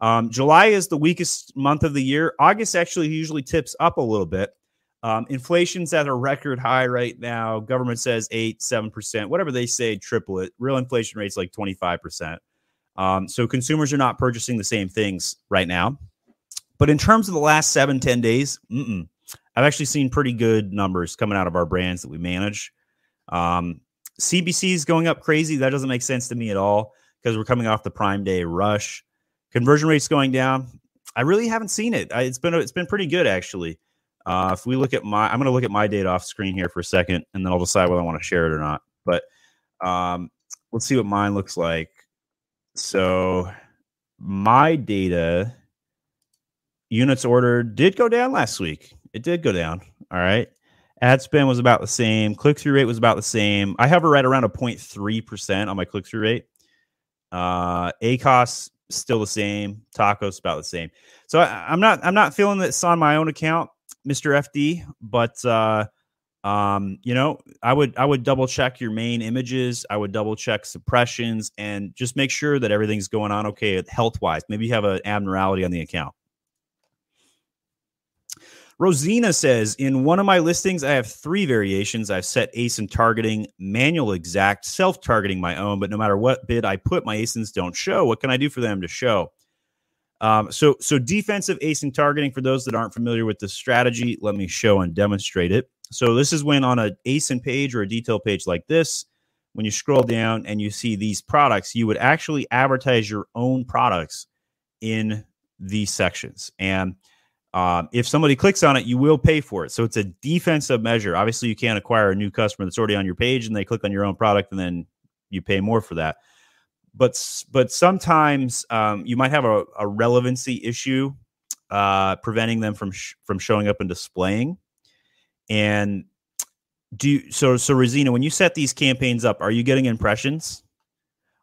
Um, July is the weakest month of the year. August actually usually tips up a little bit. Um, inflation's at a record high right now. Government says eight, seven percent, whatever they say, triple it. Real inflation rate's like 25 percent. Um, so consumers are not purchasing the same things right now. But in terms of the last seven, 10 days, I've actually seen pretty good numbers coming out of our brands that we manage. Um, CPC is going up crazy. That doesn't make sense to me at all because we're coming off the Prime Day rush. Conversion rates going down. I really haven't seen it. I, it's been it's been pretty good actually. Uh, if we look at my, I'm going to look at my data off screen here for a second, and then I'll decide whether I want to share it or not. But um, let's see what mine looks like. So my data units ordered did go down last week. It did go down. All right. Ad spend was about the same. Click through rate was about the same. I hover right around a 0.3% on my click through rate. Uh, ACOS still the same. TACoS about the same. So I, am not I'm not feeling this on my own account, Mr. FD, but uh, um, you know, I would I would double check your main images. I would double check suppressions and just make sure that everything's going on okay health wise. Maybe you have an abnormality on the account. Rosina says, in one of my listings, I have three variations. I've set ASIN targeting, manual exact, self targeting my own, but no matter what bid I put, my ASINs don't show. What can I do for them to show? Um, so, so defensive ASIN targeting, for those that aren't familiar with the strategy, let me show and demonstrate it. So, this is when on a ASIN page or a detail page like this, when you scroll down and you see these products, you would actually advertise your own products in these sections. And um, if somebody clicks on it, you will pay for it. So it's a defensive measure. Obviously, you can't acquire a new customer that's already on your page and they click on your own product and then you pay more for that. But but sometimes um, you might have a, a relevancy issue uh, preventing them from sh- from showing up and displaying. And do you, so so Rosina, when you set these campaigns up, are you getting impressions?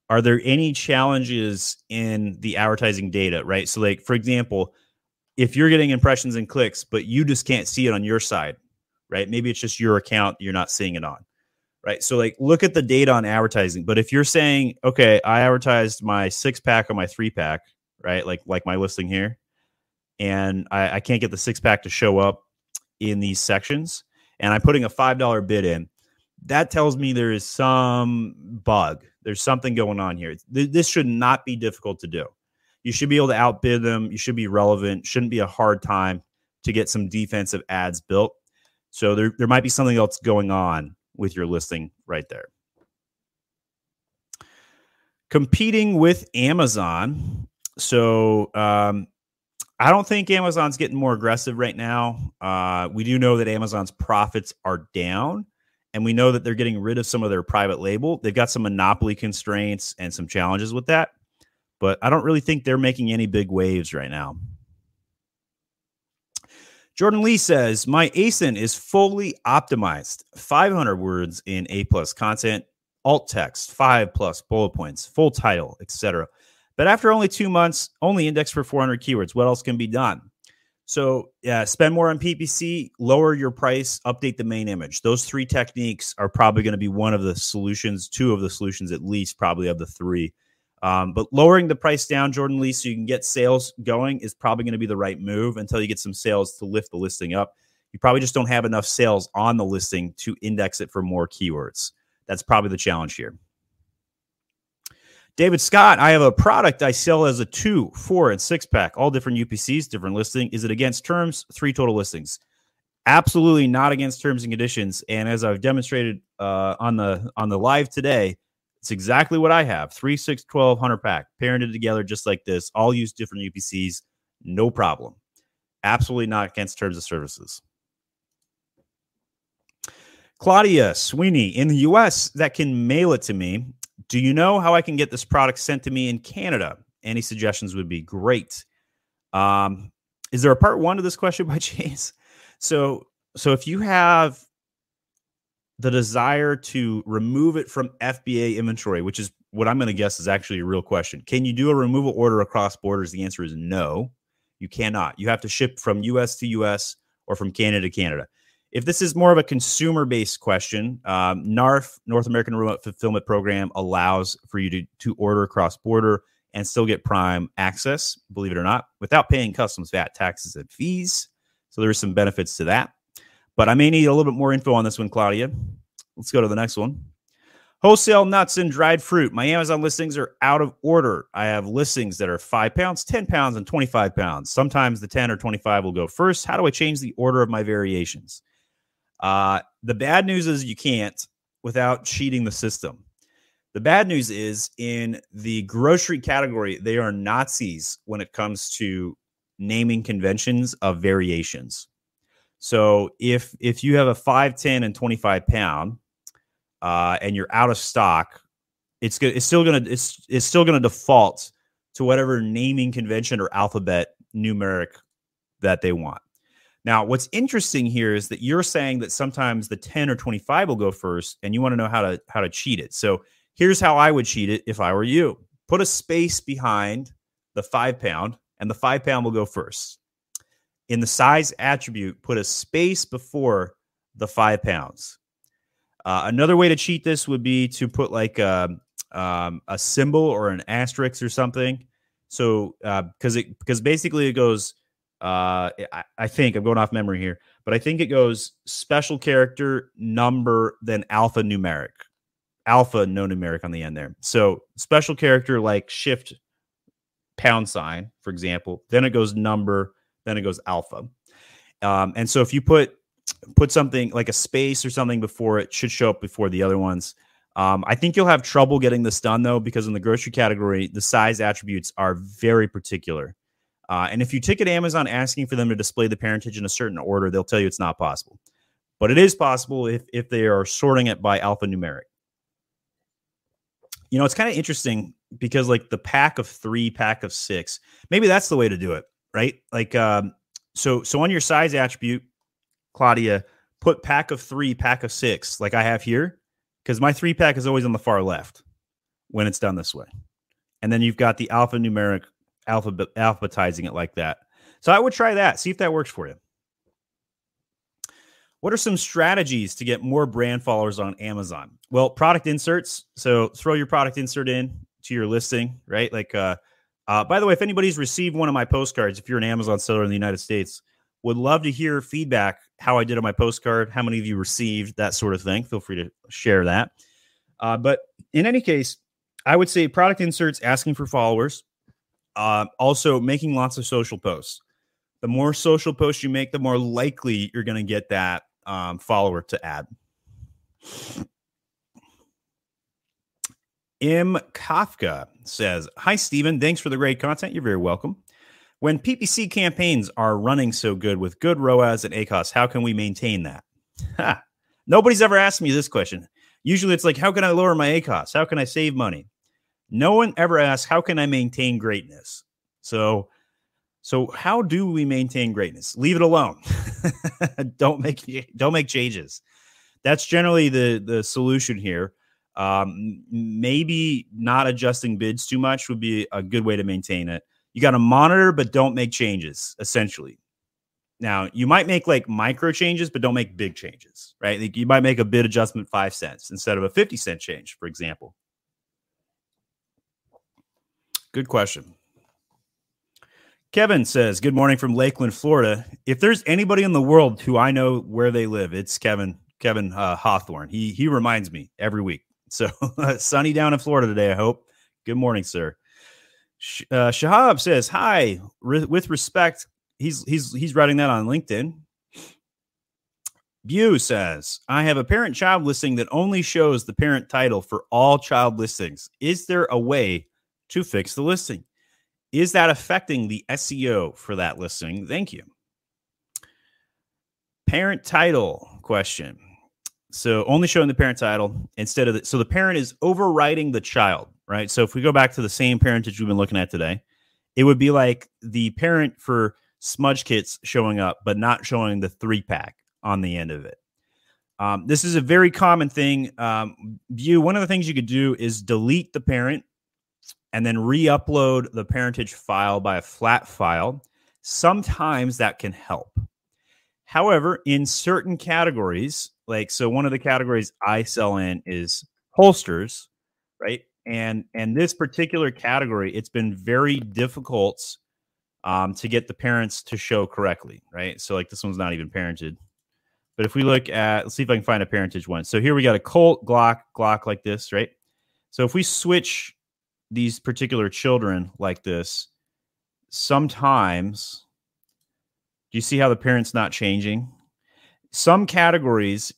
Are there any challenges in the advertising data? Right. So like for example if you're getting impressions and clicks, but you just can't see it on your side, right? Maybe it's just your account you're not seeing it on, right? So, like, look at the data on advertising. But if you're saying, okay, I advertised my six pack or my three pack, right? Like, like my listing here, and I, I can't get the six pack to show up in these sections, and I'm putting a five dollar bid in. That tells me there is some bug. There's something going on here. This should not be difficult to do you should be able to outbid them. You should be relevant. Shouldn't be a hard time to get some defensive ads built. So there, there might be something else going on with your listing right there. Competing with Amazon. So um, I don't think Amazon's getting more aggressive right now. Uh, we do know that Amazon's profits are down, and we know that they're getting rid of some of their private label. They've got some monopoly constraints and some challenges with that but I don't really think they're making any big waves right now. Jordan Lee says, My ASIN is fully optimized. 500 words in A plus content, alt text, five plus bullet points, full title, etc. But after only two months, only index for 400 keywords. What else can be done? So, yeah, spend more on PPC, lower your price, update the main image. Those three techniques are probably going to be one of the solutions, two of the solutions at least, probably of the three um, but lowering the price down, Jordan Lee, so you can get sales going is probably going to be the right move until you get some sales to lift the listing up. You probably just don't have enough sales on the listing to index it for more keywords. That's probably the challenge here. David Scott, I have a product I sell as a two, four, and six pack, all different UPCs, different listing. Is it against terms? Three total listings. Absolutely not against terms and conditions. And as I've demonstrated uh, on the on the live today, it's exactly what I have. 3, 6, 12, 100 pack, parented together just like this. All use different UPCs. No problem. Absolutely not against terms of services. Claudia Sweeney in the US that can mail it to me. Do you know how I can get this product sent to me in Canada? Any suggestions would be great. Um, is there a part one to this question by <laughs> chance? So, so if you have the desire to remove it from FBA inventory, which is what I'm going to guess is actually a real question. Can you do a removal order across borders? The answer is no. You cannot. You have to ship from US to US or from Canada to Canada. If this is more of a consumer based question, um, NARF, North American Remote Fulfillment Program, allows for you to, to order across border and still get Prime access, believe it or not, without paying customs VAT taxes and fees. So there are some benefits to that. But I may need a little bit more info on this one, Claudia. Let's go to the next one. Wholesale nuts and dried fruit. My Amazon listings are out of order. I have listings that are five pounds, 10 pounds, and 25 pounds. Sometimes the 10 or 25 will go first. How do I change the order of my variations? Uh, the bad news is you can't without cheating the system. The bad news is in the grocery category, they are Nazis when it comes to naming conventions of variations. So if if you have a 5, 10, and 25 pound uh, and you're out of stock, it's good. It's still gonna it's it's still gonna default to whatever naming convention or alphabet numeric that they want. Now, what's interesting here is that you're saying that sometimes the 10 or 25 will go first, and you want to know how to how to cheat it. So here's how I would cheat it if I were you. Put a space behind the five pound, and the five pound will go first. In the size attribute, put a space before the five pounds. Uh, another way to cheat this would be to put like a, um, a symbol or an asterisk or something. So because uh, it because basically it goes uh, I, I, think I'm going off memory here, but I think it goes special character number then alpha numeric, alpha no numeric on the end there. So special character like shift pound sign, for example, then it goes number, then it goes alpha. Um, and so if you put put something like a space or something before it, should show up before the other ones. Um, I think you'll have trouble getting this done though, because in the grocery category, the size attributes are very particular. Uh, and if you ticket Amazon asking for them to display the parentage in a certain order, they'll tell you it's not possible. But it is possible if, if they are sorting it by alphanumeric. You know, it's kind of interesting because like the pack of three, pack of six, maybe that's the way to do it, right? Like, um, so so on your size attribute, Claudia, put pack of three, pack of six, like I have here, because my three pack is always on the far left when it's done this way. And then you've got the alphanumeric alphabet alphabetizing it like that. So I would try that. See if that works for you. What are some strategies to get more brand followers on Amazon? Well, product inserts. So throw your product insert in to your listing, right? Like, uh, uh, by the way, if anybody's received one of my postcards, if you're an Amazon seller in the United States, would love to hear feedback how I did on my postcard, how many of you received that sort of thing. Feel free to share that. Uh, but in any case, I would say product inserts asking for followers. Uh, also, making lots of social posts. The more social posts you make, the more likely you're going to get that um, follower to add. M. Kafka says, Hi, Stephen. Thanks for the great content. You're very welcome. When PPC campaigns are running so good with good ROAS and ACOS, how can we maintain that? Ha. Nobody's ever asked me this question. Usually it's like, how can I lower my ACOS? How can I save money? No one ever asks, how can I maintain greatness? So, so how do we maintain greatness? Leave it alone. <laughs> don't make don't make changes. That's generally the the solution here. Um, maybe not adjusting bids too much would be a good way to maintain it. You got to monitor, but don't make changes. Essentially, now you might make like micro changes, but don't make big changes. Right? Like you might make a bid adjustment five cents instead of a fifty cent change, for example. Good question. Kevin says, Good morning from Lakeland, Florida. If there's anybody in the world who I know where they live, it's Kevin, Kevin uh, Hawthorne. He, he reminds me every week. So <laughs> sunny down in Florida today, I hope. Good morning, sir. Uh, Shahab says, Hi, Re- with respect. He's, he's, he's writing that on LinkedIn. Bew says, I have a parent child listing that only shows the parent title for all child listings. Is there a way to fix the listing. Is that affecting the SEO for that listing? Thank you. Parent title question. So only showing the parent title instead of the, so the parent is overriding the child, right? So if we go back to the same parentage we've been looking at today, it would be like the parent for smudge kits showing up, but not showing the three pack on the end of it. Um, this is a very common thing. Um, view one of the things you could do is delete the parent and then re upload the parentage file by a flat file. sometimes that can help. However, in certain categories, like so one of the categories I sell in is holsters, right? And and this particular category, it's been very difficult um, to get the parents to show correctly, right? So like this one's not even parented. But if we look at, let's see if I can find a parentage one. So here we got a Colt, Glock, Glock like this, right? So if we switch these particular children like this, sometimes do you see how the parent's not changing? Some categories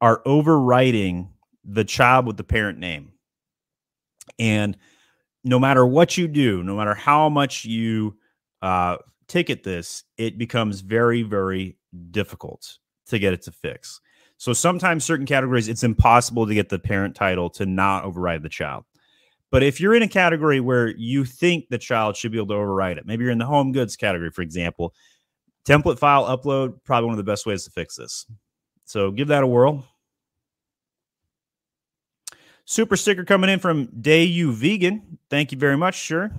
are overwriting the child with the parent name. And no matter what you do, no matter how much you uh, ticket this, it becomes very, very difficult to get it to fix. So sometimes certain categories, it's impossible to get the parent title to not override the child. But if you're in a category where you think the child should be able to override it, maybe you're in the home goods category, for example, template file upload, probably one of the best ways to fix this. So give that a whirl. Super sticker coming in from Day You Vegan. Thank you very much, sure.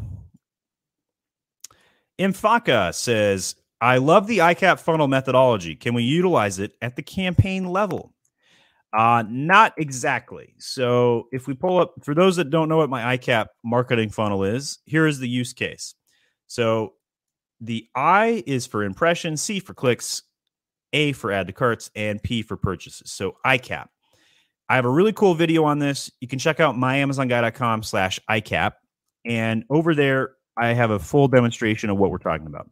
M. Kafka says, I love the ICAP funnel methodology. Can we utilize it at the campaign level? Uh, not exactly. So if we pull up, for those that don't know what my ICAP marketing funnel is, here is the use case. So the I is for impression, C for clicks, A for add to carts, and P for purchases. So ICAP. I have a really cool video on this. You can check out myamazonguy.com slash ICAP. And over there, I have a full demonstration of what we're talking about.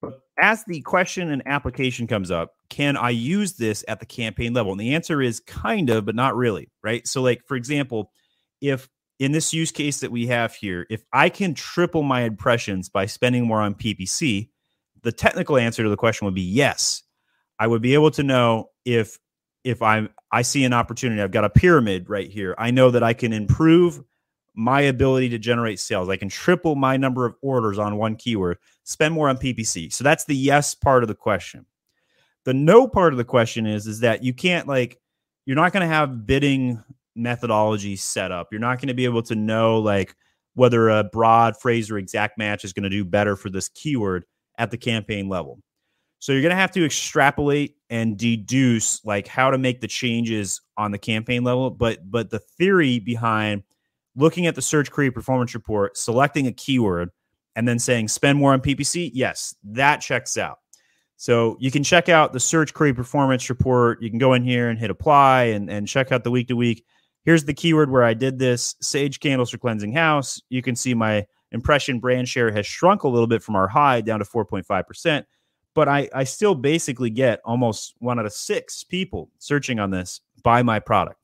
But as the question and application comes up, can I use this at the campaign level? And the answer is kind of, but not really, right? So, like, for example, if in this use case that we have here, if I can triple my impressions by spending more on PPC, the technical answer to the question would be yes. I would be able to know if if I I see an opportunity, I've got a pyramid right here. I know that I can improve my ability to generate sales. I can triple my number of orders on one keyword, spend more on PPC. So that's the yes part of the question. The no part of the question is is that you can't like you're not going to have bidding methodology set up. You're not going to be able to know like whether a broad phrase or exact match is going to do better for this keyword at the campaign level. So you're going to have to extrapolate and deduce like how to make the changes on the campaign level, but but the theory behind looking at the search query performance report, selecting a keyword, and then saying spend more on PPC, yes, that checks out. So you can check out the search query performance report. You can go in here and hit apply and, and check out the week to week. Here's the keyword where I did this Sage candles for cleansing house. You can see my impression brand share has shrunk a little bit from our high down to 4.5%. But I, I still basically get almost one out of six people searching on this buy my product.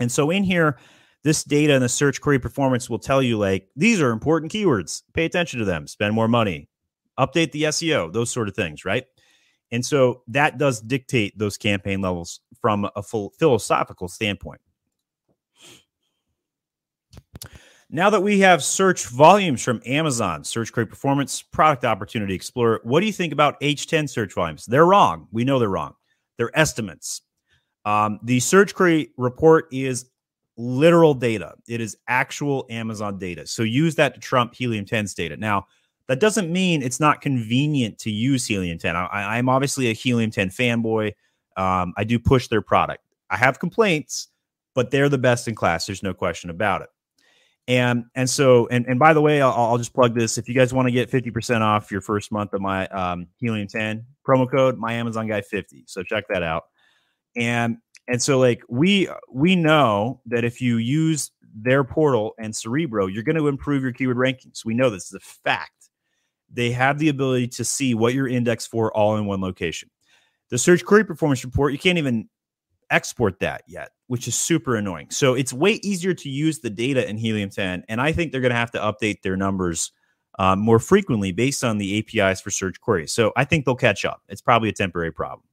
And so in here, this data and the search query performance will tell you like these are important keywords pay attention to them spend more money update the seo those sort of things right and so that does dictate those campaign levels from a philosophical standpoint now that we have search volumes from amazon search query performance product opportunity explorer what do you think about h10 search volumes they're wrong we know they're wrong they're estimates um, the search query report is literal data. It is actual Amazon data. So use that to trump Helium 10's data. Now, that doesn't mean it's not convenient to use Helium 10. I, am obviously a Helium 10 fanboy. Um, I do push their product. I have complaints, but they're the best in class. There's no question about it. And and so and and by the way, I'll, I'll just plug this. If you guys want to get 50% off your first month of my um, Helium 10 promo code, my Amazon guy 50. So check that out. And and so like we we know that if you use their portal and Cerebro, you're going to improve your keyword rankings. We know this is a fact. They have the ability to see what you're indexed for all in one location. The search query performance report, you can't even export that yet, which is super annoying. So it's way easier to use the data in Helium 10. And I think they're going to have to update their numbers um, more frequently based on the APIs for search queries. So I think they'll catch up. It's probably a temporary problem.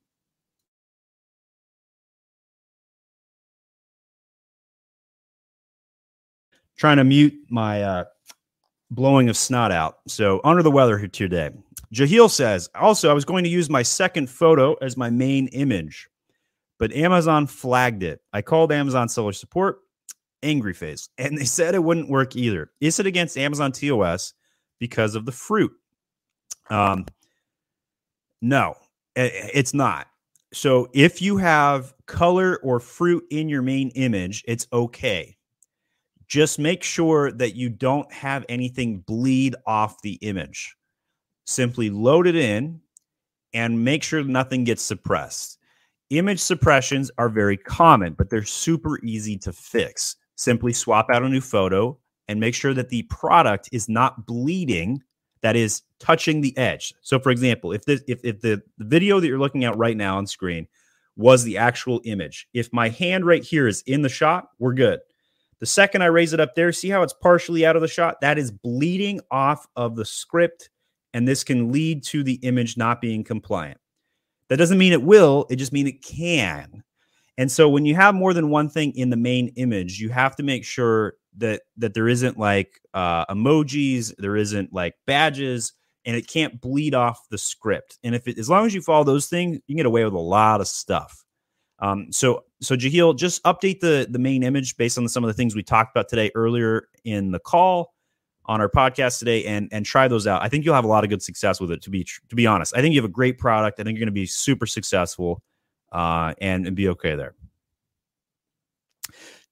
trying to mute my uh, blowing of snot out. So under the weather here today. Jahil says, also, I was going to use my second photo as my main image, but Amazon flagged it. I called Amazon seller support, angry face, <laughs> and they said it wouldn't work either. Is it against Amazon TOS because of the fruit? Um, no, it's not. So if you have color or fruit in your main image, it's okay. Just make sure that you don't have anything bleed off the image. Simply load it in and make sure nothing gets suppressed. Image suppressions are very common, but they're super easy to fix. Simply swap out a new photo and make sure that the product is not bleeding that is touching the edge. So, for example, if this if, if the, the video that you're looking at right now on screen was the actual image, if my hand right here is in the shot, we're good. The second I raise it up there, see how it's partially out of the shot? That is bleeding off of the script, and this can lead to the image not being compliant. That doesn't mean it will, it just means it can. And so when you have more than one thing in the main image, you have to make sure that that there isn't like uh, emojis, there isn't like badges, and it can't bleed off the script. And if it, as long as you follow those things, you can get away with a lot of stuff. Um, so so Jahil, just update the the main image based on some of the things we talked about today earlier in the call on our podcast today, and and try those out. I think you'll have a lot of good success with it. To be to be honest, I think you have a great product. I think you're going to be super successful, uh, and and be okay there.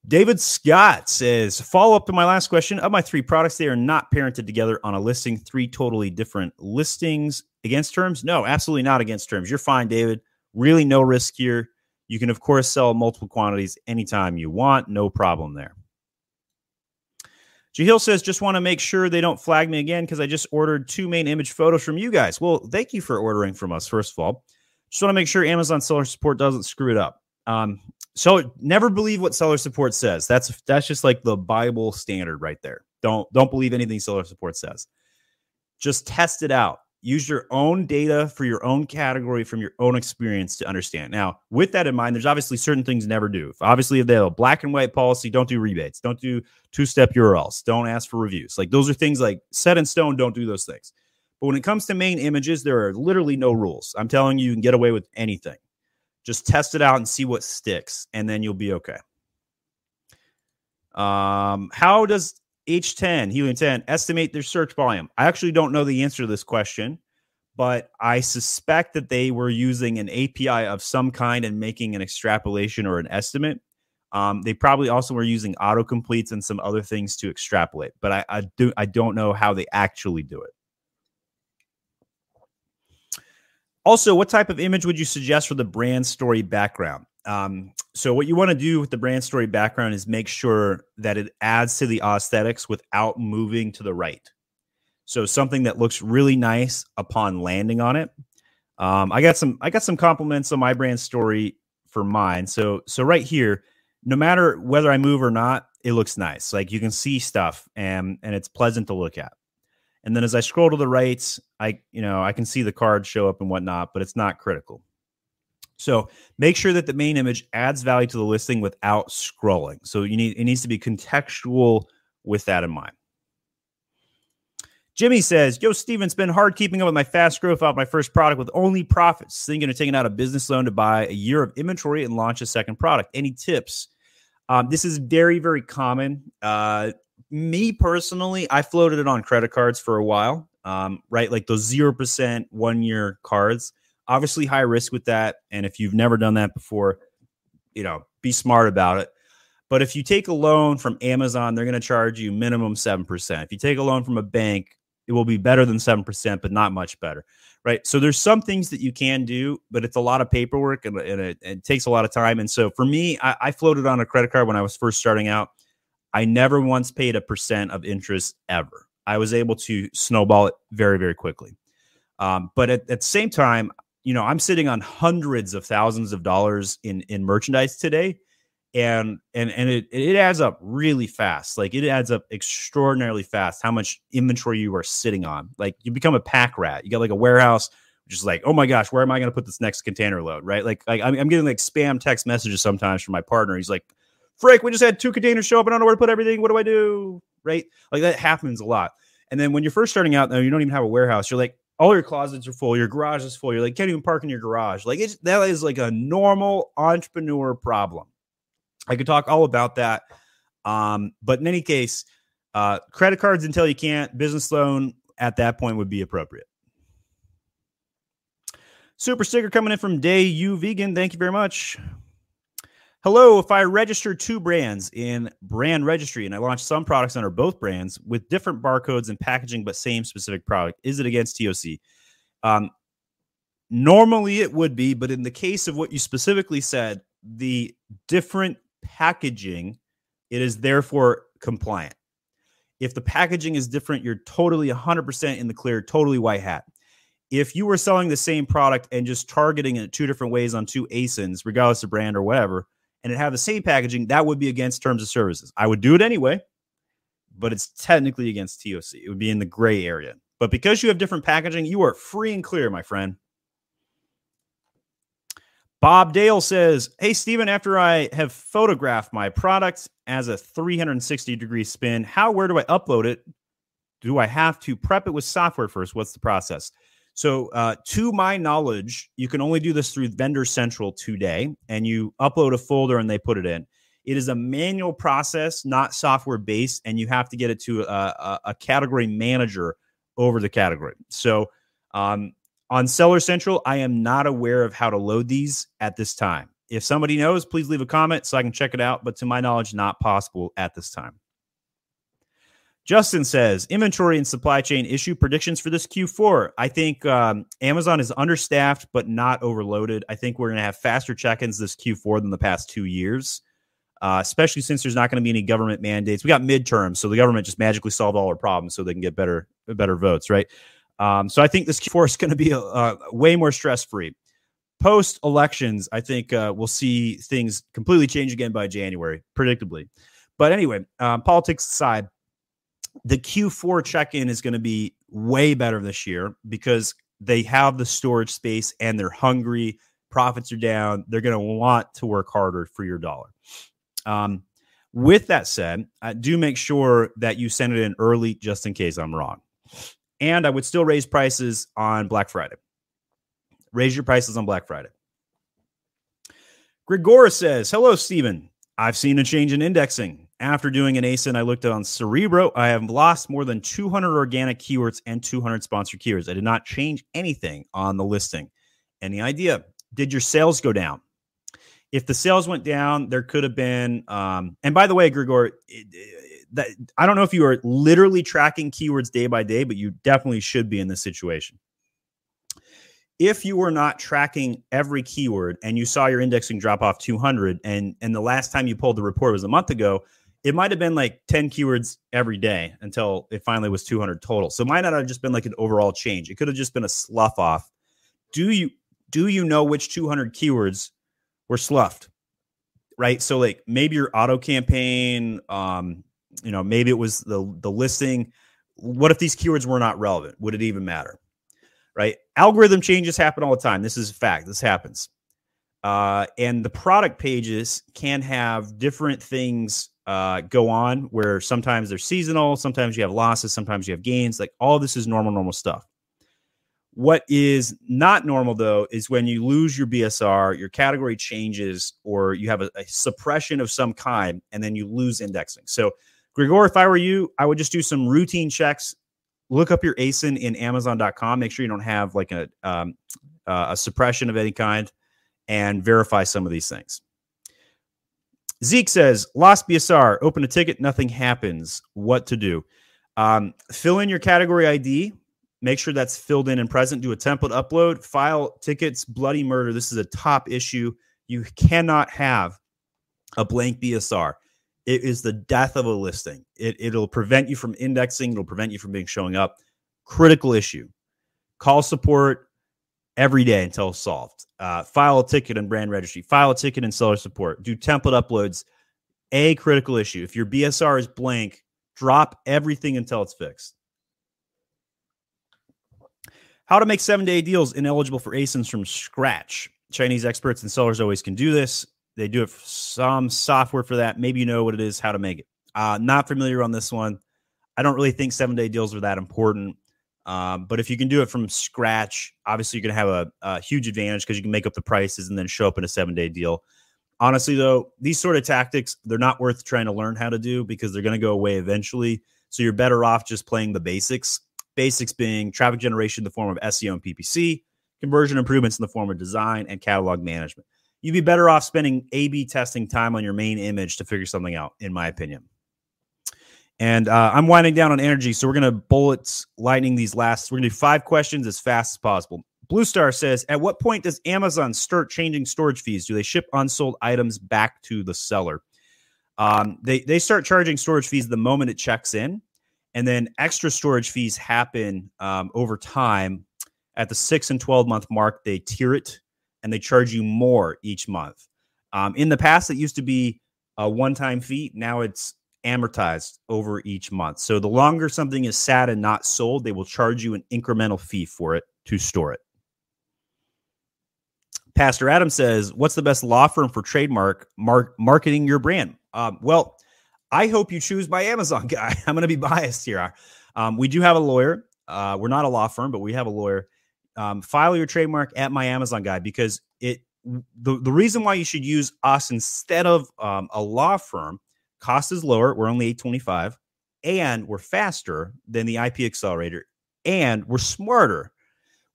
David Scott says, follow up to my last question. Of my three products, they are not parented together on a listing, three totally different listings against terms. No, absolutely not against terms. You're fine, David. Really no risk here. You can, of course, sell multiple quantities anytime you want. No problem there. Jahil says, just want to make sure they don't flag me again because I just ordered two main image photos from you guys. Well, thank you for ordering from us, first of all. Just want to make sure Amazon seller support doesn't screw it up. Um, so never believe what seller support says. That's that's just like the Bible standard right there. Don't don't believe anything seller support says. Just test it out. Use your own data for your own category from your own experience to understand. Now, with that in mind, there's obviously certain things never do. Obviously, if they have a black and white policy, don't do rebates, don't do two-step URLs, don't ask for reviews. Like those are things like set in stone. Don't do those things. But when it comes to main images, there are literally no rules. I'm telling you, you can get away with anything. Just test it out and see what sticks, and then you'll be okay. Um, how does H10, Helium 10, estimate their search volume? I actually don't know the answer to this question, but I suspect that they were using an API of some kind and making an extrapolation or an estimate. Um, they probably also were using autocompletes and some other things to extrapolate, but I, I do I don't know how they actually do it. Also, what type of image would you suggest for the brand story background? Um, so, what you want to do with the brand story background is make sure that it adds to the aesthetics without moving to the right. So, something that looks really nice upon landing on it. Um, I got some I got some compliments on my brand story for mine. So, so right here, no matter whether I move or not, it looks nice. Like you can see stuff and and it's pleasant to look at. And then as I scroll to the right, I you know I can see the cards show up and whatnot, but it's not critical. So make sure that the main image adds value to the listing without scrolling. So you need it needs to be contextual with that in mind. Jimmy says, Yo, Stephen, it's been hard keeping up with my fast growth off my first product with only profits. Thinking of taking out a business loan to buy a year of inventory and launch a second product. Any tips? Um, this is very, very common. Uh, me personally, I floated it on credit cards for a while, um, right? Like those 0% one year cards. Obviously, high risk with that. And if you've never done that before, you know, be smart about it. But if you take a loan from Amazon, they're going to charge you minimum 7%. If you take a loan from a bank, it will be better than 7%, but not much better. Right. So there's some things that you can do, but it's a lot of paperwork and, and it, it, takes a lot of time. And so for me, I, I floated on a credit card when I was first starting out. I never once paid a percent of interest ever. I was able to snowball it very, very quickly. Um, but at, at the same time, you know, I'm sitting on hundreds of thousands of dollars in in merchandise today, and and and it it adds up really fast. Like it adds up extraordinarily fast. How much inventory you are sitting on? Like you become a pack rat. You got like a warehouse, just like, oh my gosh, where am I going to put this next container load? Right? Like, like I'm, I'm getting like spam text messages sometimes from my partner. He's like, Frick, we just had two containers show up. I don't know where to put everything. What do I do? Right? Like that happens a lot. And then when you're first starting out, though, you don't even have a warehouse. You're like, all your closets are full, your garage is full. You're like, can't even park in your garage. Like it's that is like a normal entrepreneur problem. I could talk all about that. Um, but in any case, uh, credit cards until you can't, business loan at that point would be appropriate. Super sticker coming in from Day U Vegan. Thank you very much. Hello, if I register two brands in brand registry and I launch some products under both brands with different barcodes and packaging, but same specific product, is it against TOC? Um, normally it would be, but in the case of what you specifically said, the different packaging, it is therefore compliant. If the packaging is different, you're totally 100% in the clear, totally white hat if you were selling the same product and just targeting it two different ways on two ASINs, regardless of brand or whatever, and it have the same packaging, that would be against terms of services. I would do it anyway, but it's technically against TOC. It would be in the gray area. But because you have different packaging, you are free and clear, my friend. Bob Dale says, Hey, Stephen, after I have photographed my product as a 360 degree spin, how, where do I upload it? Do I have to prep it with software first? What's the process? So, uh, to my knowledge, you can only do this through Vendor Central today, and you upload a folder and they put it in. It is a manual process, not software based, and you have to get it to a, a, a category manager over the category. So, um, on Seller Central, I am not aware of how to load these at this time. If somebody knows, please leave a comment so I can check it out. But to my knowledge, not possible at this time. Justin says inventory and supply chain issue predictions for this Q4. I think um, Amazon is understaffed but not overloaded. I think we're going to have faster check-ins this Q4 than the past two years, uh, especially since there's not going to be any government mandates. We got midterms, so the government just magically solved all our problems so they can get better better votes, right? Um, so I think this Q4 is going to be a, a way more stress-free. Post elections, I think uh, we'll see things completely change again by January, predictably. But anyway, um, politics aside the Q4 check in is going to be way better this year because they have the storage space and they're hungry. Profits are down. They're going to want to work harder for your dollar. Um, with that said, uh, do make sure that you send it in early just in case I'm wrong. And I would still raise prices on Black Friday. Raise your prices on Black Friday. Gregora says, Hello, Stephen. I've seen a change in indexing. After doing an ASIN, I looked on Cerebro. I have lost more than 200 organic keywords and 200 sponsored keywords. I did not change anything on the listing. Any idea? Did your sales go down? If the sales went down, there could have been. Um, and by the way, Grigor, that I don't know if you are literally tracking keywords day by day, but you definitely should be in this situation if you were not tracking every keyword and you saw your indexing drop off 200 and and the last time you pulled the report was a month ago it might have been like 10 keywords every day until it finally was 200 total so it might not have just been like an overall change it could have just been a slough off do you do you know which 200 keywords were sloughed right so like maybe your auto campaign um you know maybe it was the the listing what if these keywords were not relevant would it even matter right? Algorithm changes happen all the time. This is a fact. This happens. Uh, and the product pages can have different things uh, go on where sometimes they're seasonal, sometimes you have losses, sometimes you have gains. Like all this is normal, normal stuff. What is not normal though is when you lose your BSR, your category changes, or you have a, a suppression of some kind, and then you lose indexing. So, Gregor, if I were you, I would just do some routine checks look up your ASIN in Amazon.com. Make sure you don't have like a um, uh, a suppression of any kind, and verify some of these things. Zeke says, "Lost BSR. Open a ticket. Nothing happens. What to do? Um, fill in your category ID. Make sure that's filled in and present. Do a template upload. File tickets. Bloody murder. This is a top issue. You cannot have a blank BSR it is the death of a listing. It, it'll prevent you from indexing, it'll prevent you from being showing up. Critical issue. Call support every day until solved. Uh, file a ticket in brand registry, file a ticket in seller support, do template uploads. A critical issue. If your BSR is blank, drop everything until it's fixed. How to make seven day deals ineligible for ASINs from scratch. Chinese experts and sellers always can do this. They do it for some software for that. Maybe you know what it is, how to make it. Uh, not familiar on this one. I don't really think seven day deals are that important. Um, but if you can do it from scratch, obviously you're going to have a, a, huge advantage because you can make up the prices and then show up in a seven day deal. Honestly, though, these sort of tactics, they're not worth trying to learn how to do because they're going to go away eventually. So you're better off just playing the basics. Basics being traffic generation in the form of SEO and PPC, conversion improvements in the form of design and catalog management. You'd be better off spending A B testing time on your main image to figure something out, in my opinion. And uh, I'm winding down on energy, so we're going to bullets lightning these last. We're going to do five questions as fast as possible. Blue Star says, At what point does Amazon start changing storage fees? Do they ship unsold items back to the seller? Um, they, they start charging storage fees the moment it checks in, and then extra storage fees happen um, over time. At the six and 12 month mark, they tier it and they charge you more each month. Um, in the past, it used to be a one time fee. Now it's amortized over each month. So the longer something is sat and not sold, they will charge you an incremental fee for it to store it. Pastor Adam says, "What's the best law firm for trademark mark, marketing your brand?" Um, well, I hope you choose my Amazon <laughs> guy. I'm going to be biased here. Um, we do have a lawyer. Uh, we're not a law firm, but we have a lawyer. Um, file your trademark at my Amazon guy because it the, the reason why you should use us instead of um, a law firm cost is lower we're only 825 and we're faster than the ip accelerator and we're smarter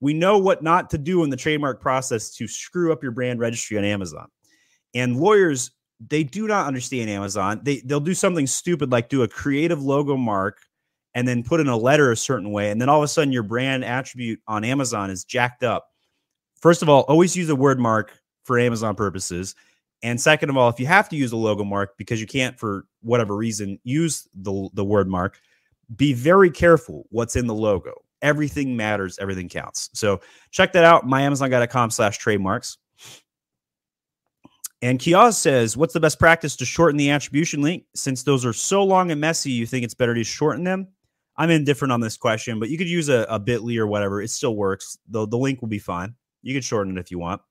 we know what not to do in the trademark process to screw up your brand registry on Amazon. And lawyers, they do not understand Amazon. They they'll do something stupid like do a creative logo mark and then put in a letter a certain way and then all of a sudden your brand attribute on Amazon is jacked up. First of all, always use a word mark for Amazon purposes. And second of all, if you have to use a logo mark because you can't for whatever reason use the the word mark, be very careful what's in the logo everything matters, everything counts. So check that out, myamazonguy.com slash trademarks. And Kiaz says, what's the best practice to shorten the attribution link? Since those are so long and messy, you think it's better to shorten them? I'm indifferent on this question, but you could use a, a bit.ly or whatever. It still works. The, the link will be fine. You could shorten it if you want.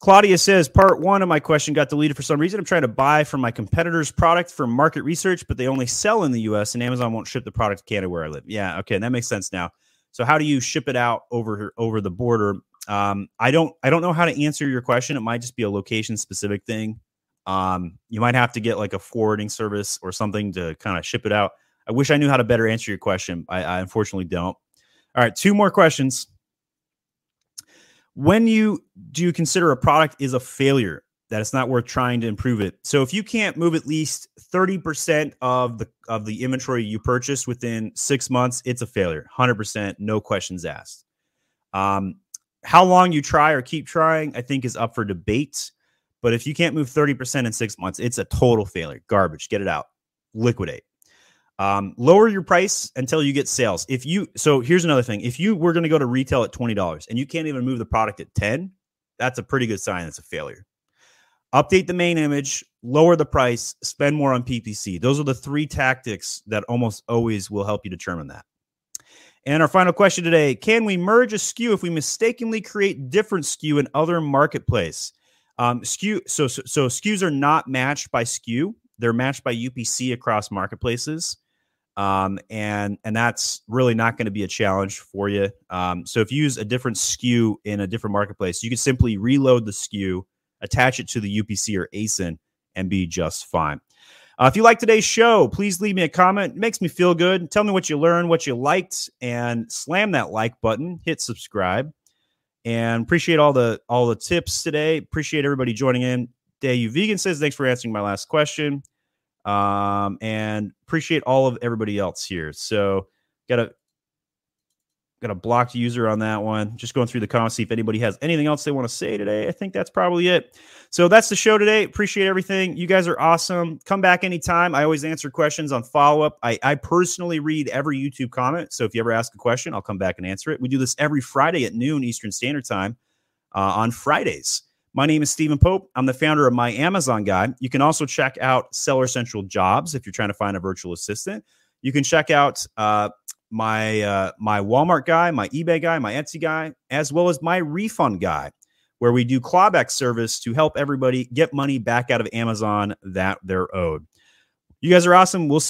Claudia says part one of my question got deleted for some reason. I'm trying to buy from my competitor's product for market research, but they only sell in the US and Amazon won't ship the product to Canada where I live. Yeah, okay, that makes sense now. So how do you ship it out over over the border? Um, I don't I don't know how to answer your question. It might just be a location specific thing. Um, you might have to get like a forwarding service or something to kind of ship it out. I wish I knew how to better answer your question. I, I unfortunately don't. All right, two more questions when you do you consider a product is a failure that it's not worth trying to improve it? So if you can't move at least 30% of the of the inventory you purchased within six months it's a failure 100% no questions asked. Um, how long you try or keep trying i think is up for debate but if you can't move 30% in six months it's a total failure garbage get it out liquidate um, lower your price until you get sales. If you so here's another thing. If you were going to go to retail at twenty dollars and you can't even move the product at ten, that's a pretty good sign. It's a failure. Update the main image, lower the price, spend more on PPC. Those are the three tactics that almost always will help you determine that. And our final question today: Can we merge a SKU if we mistakenly create different SKU in other marketplace? Um, SKU so, so so SKUs are not matched by SKU; they're matched by UPC across marketplaces um, and and that's really not going to be a challenge for you. Um, so if you use a different SKU in a different marketplace, you can simply reload the SKU, attach it to the UPC or ASIN, and be just fine. Uh, if you like today's show, please leave me a comment. It makes me feel good. Tell me what you learned, what you liked, and slam that like button. Hit subscribe, and appreciate all the all the tips today. Appreciate everybody joining in. Day you vegan says thanks for answering my last question um, and appreciate all of everybody else here. So got a got a blocked user on that one. Just going through the comments, see if anybody has anything else they want to say today. I think that's probably it. So that's the show today. Appreciate everything. You guys are awesome. Come back anytime. I always answer questions on follow up. I, I personally read every YouTube comment. So if you ever ask a question, I'll come back and answer it. We do this every Friday at noon Eastern Standard Time uh, on Fridays. My name is Stephen Pope. I'm the founder of My Amazon Guy. You can also check out Seller Central Jobs if you're trying to find a virtual assistant. You can check out uh, my uh, my Walmart guy, my eBay guy, my Etsy guy, as well as my refund guy, where we do clawback service to help everybody get money back out of Amazon that they're owed. You guys are awesome. We'll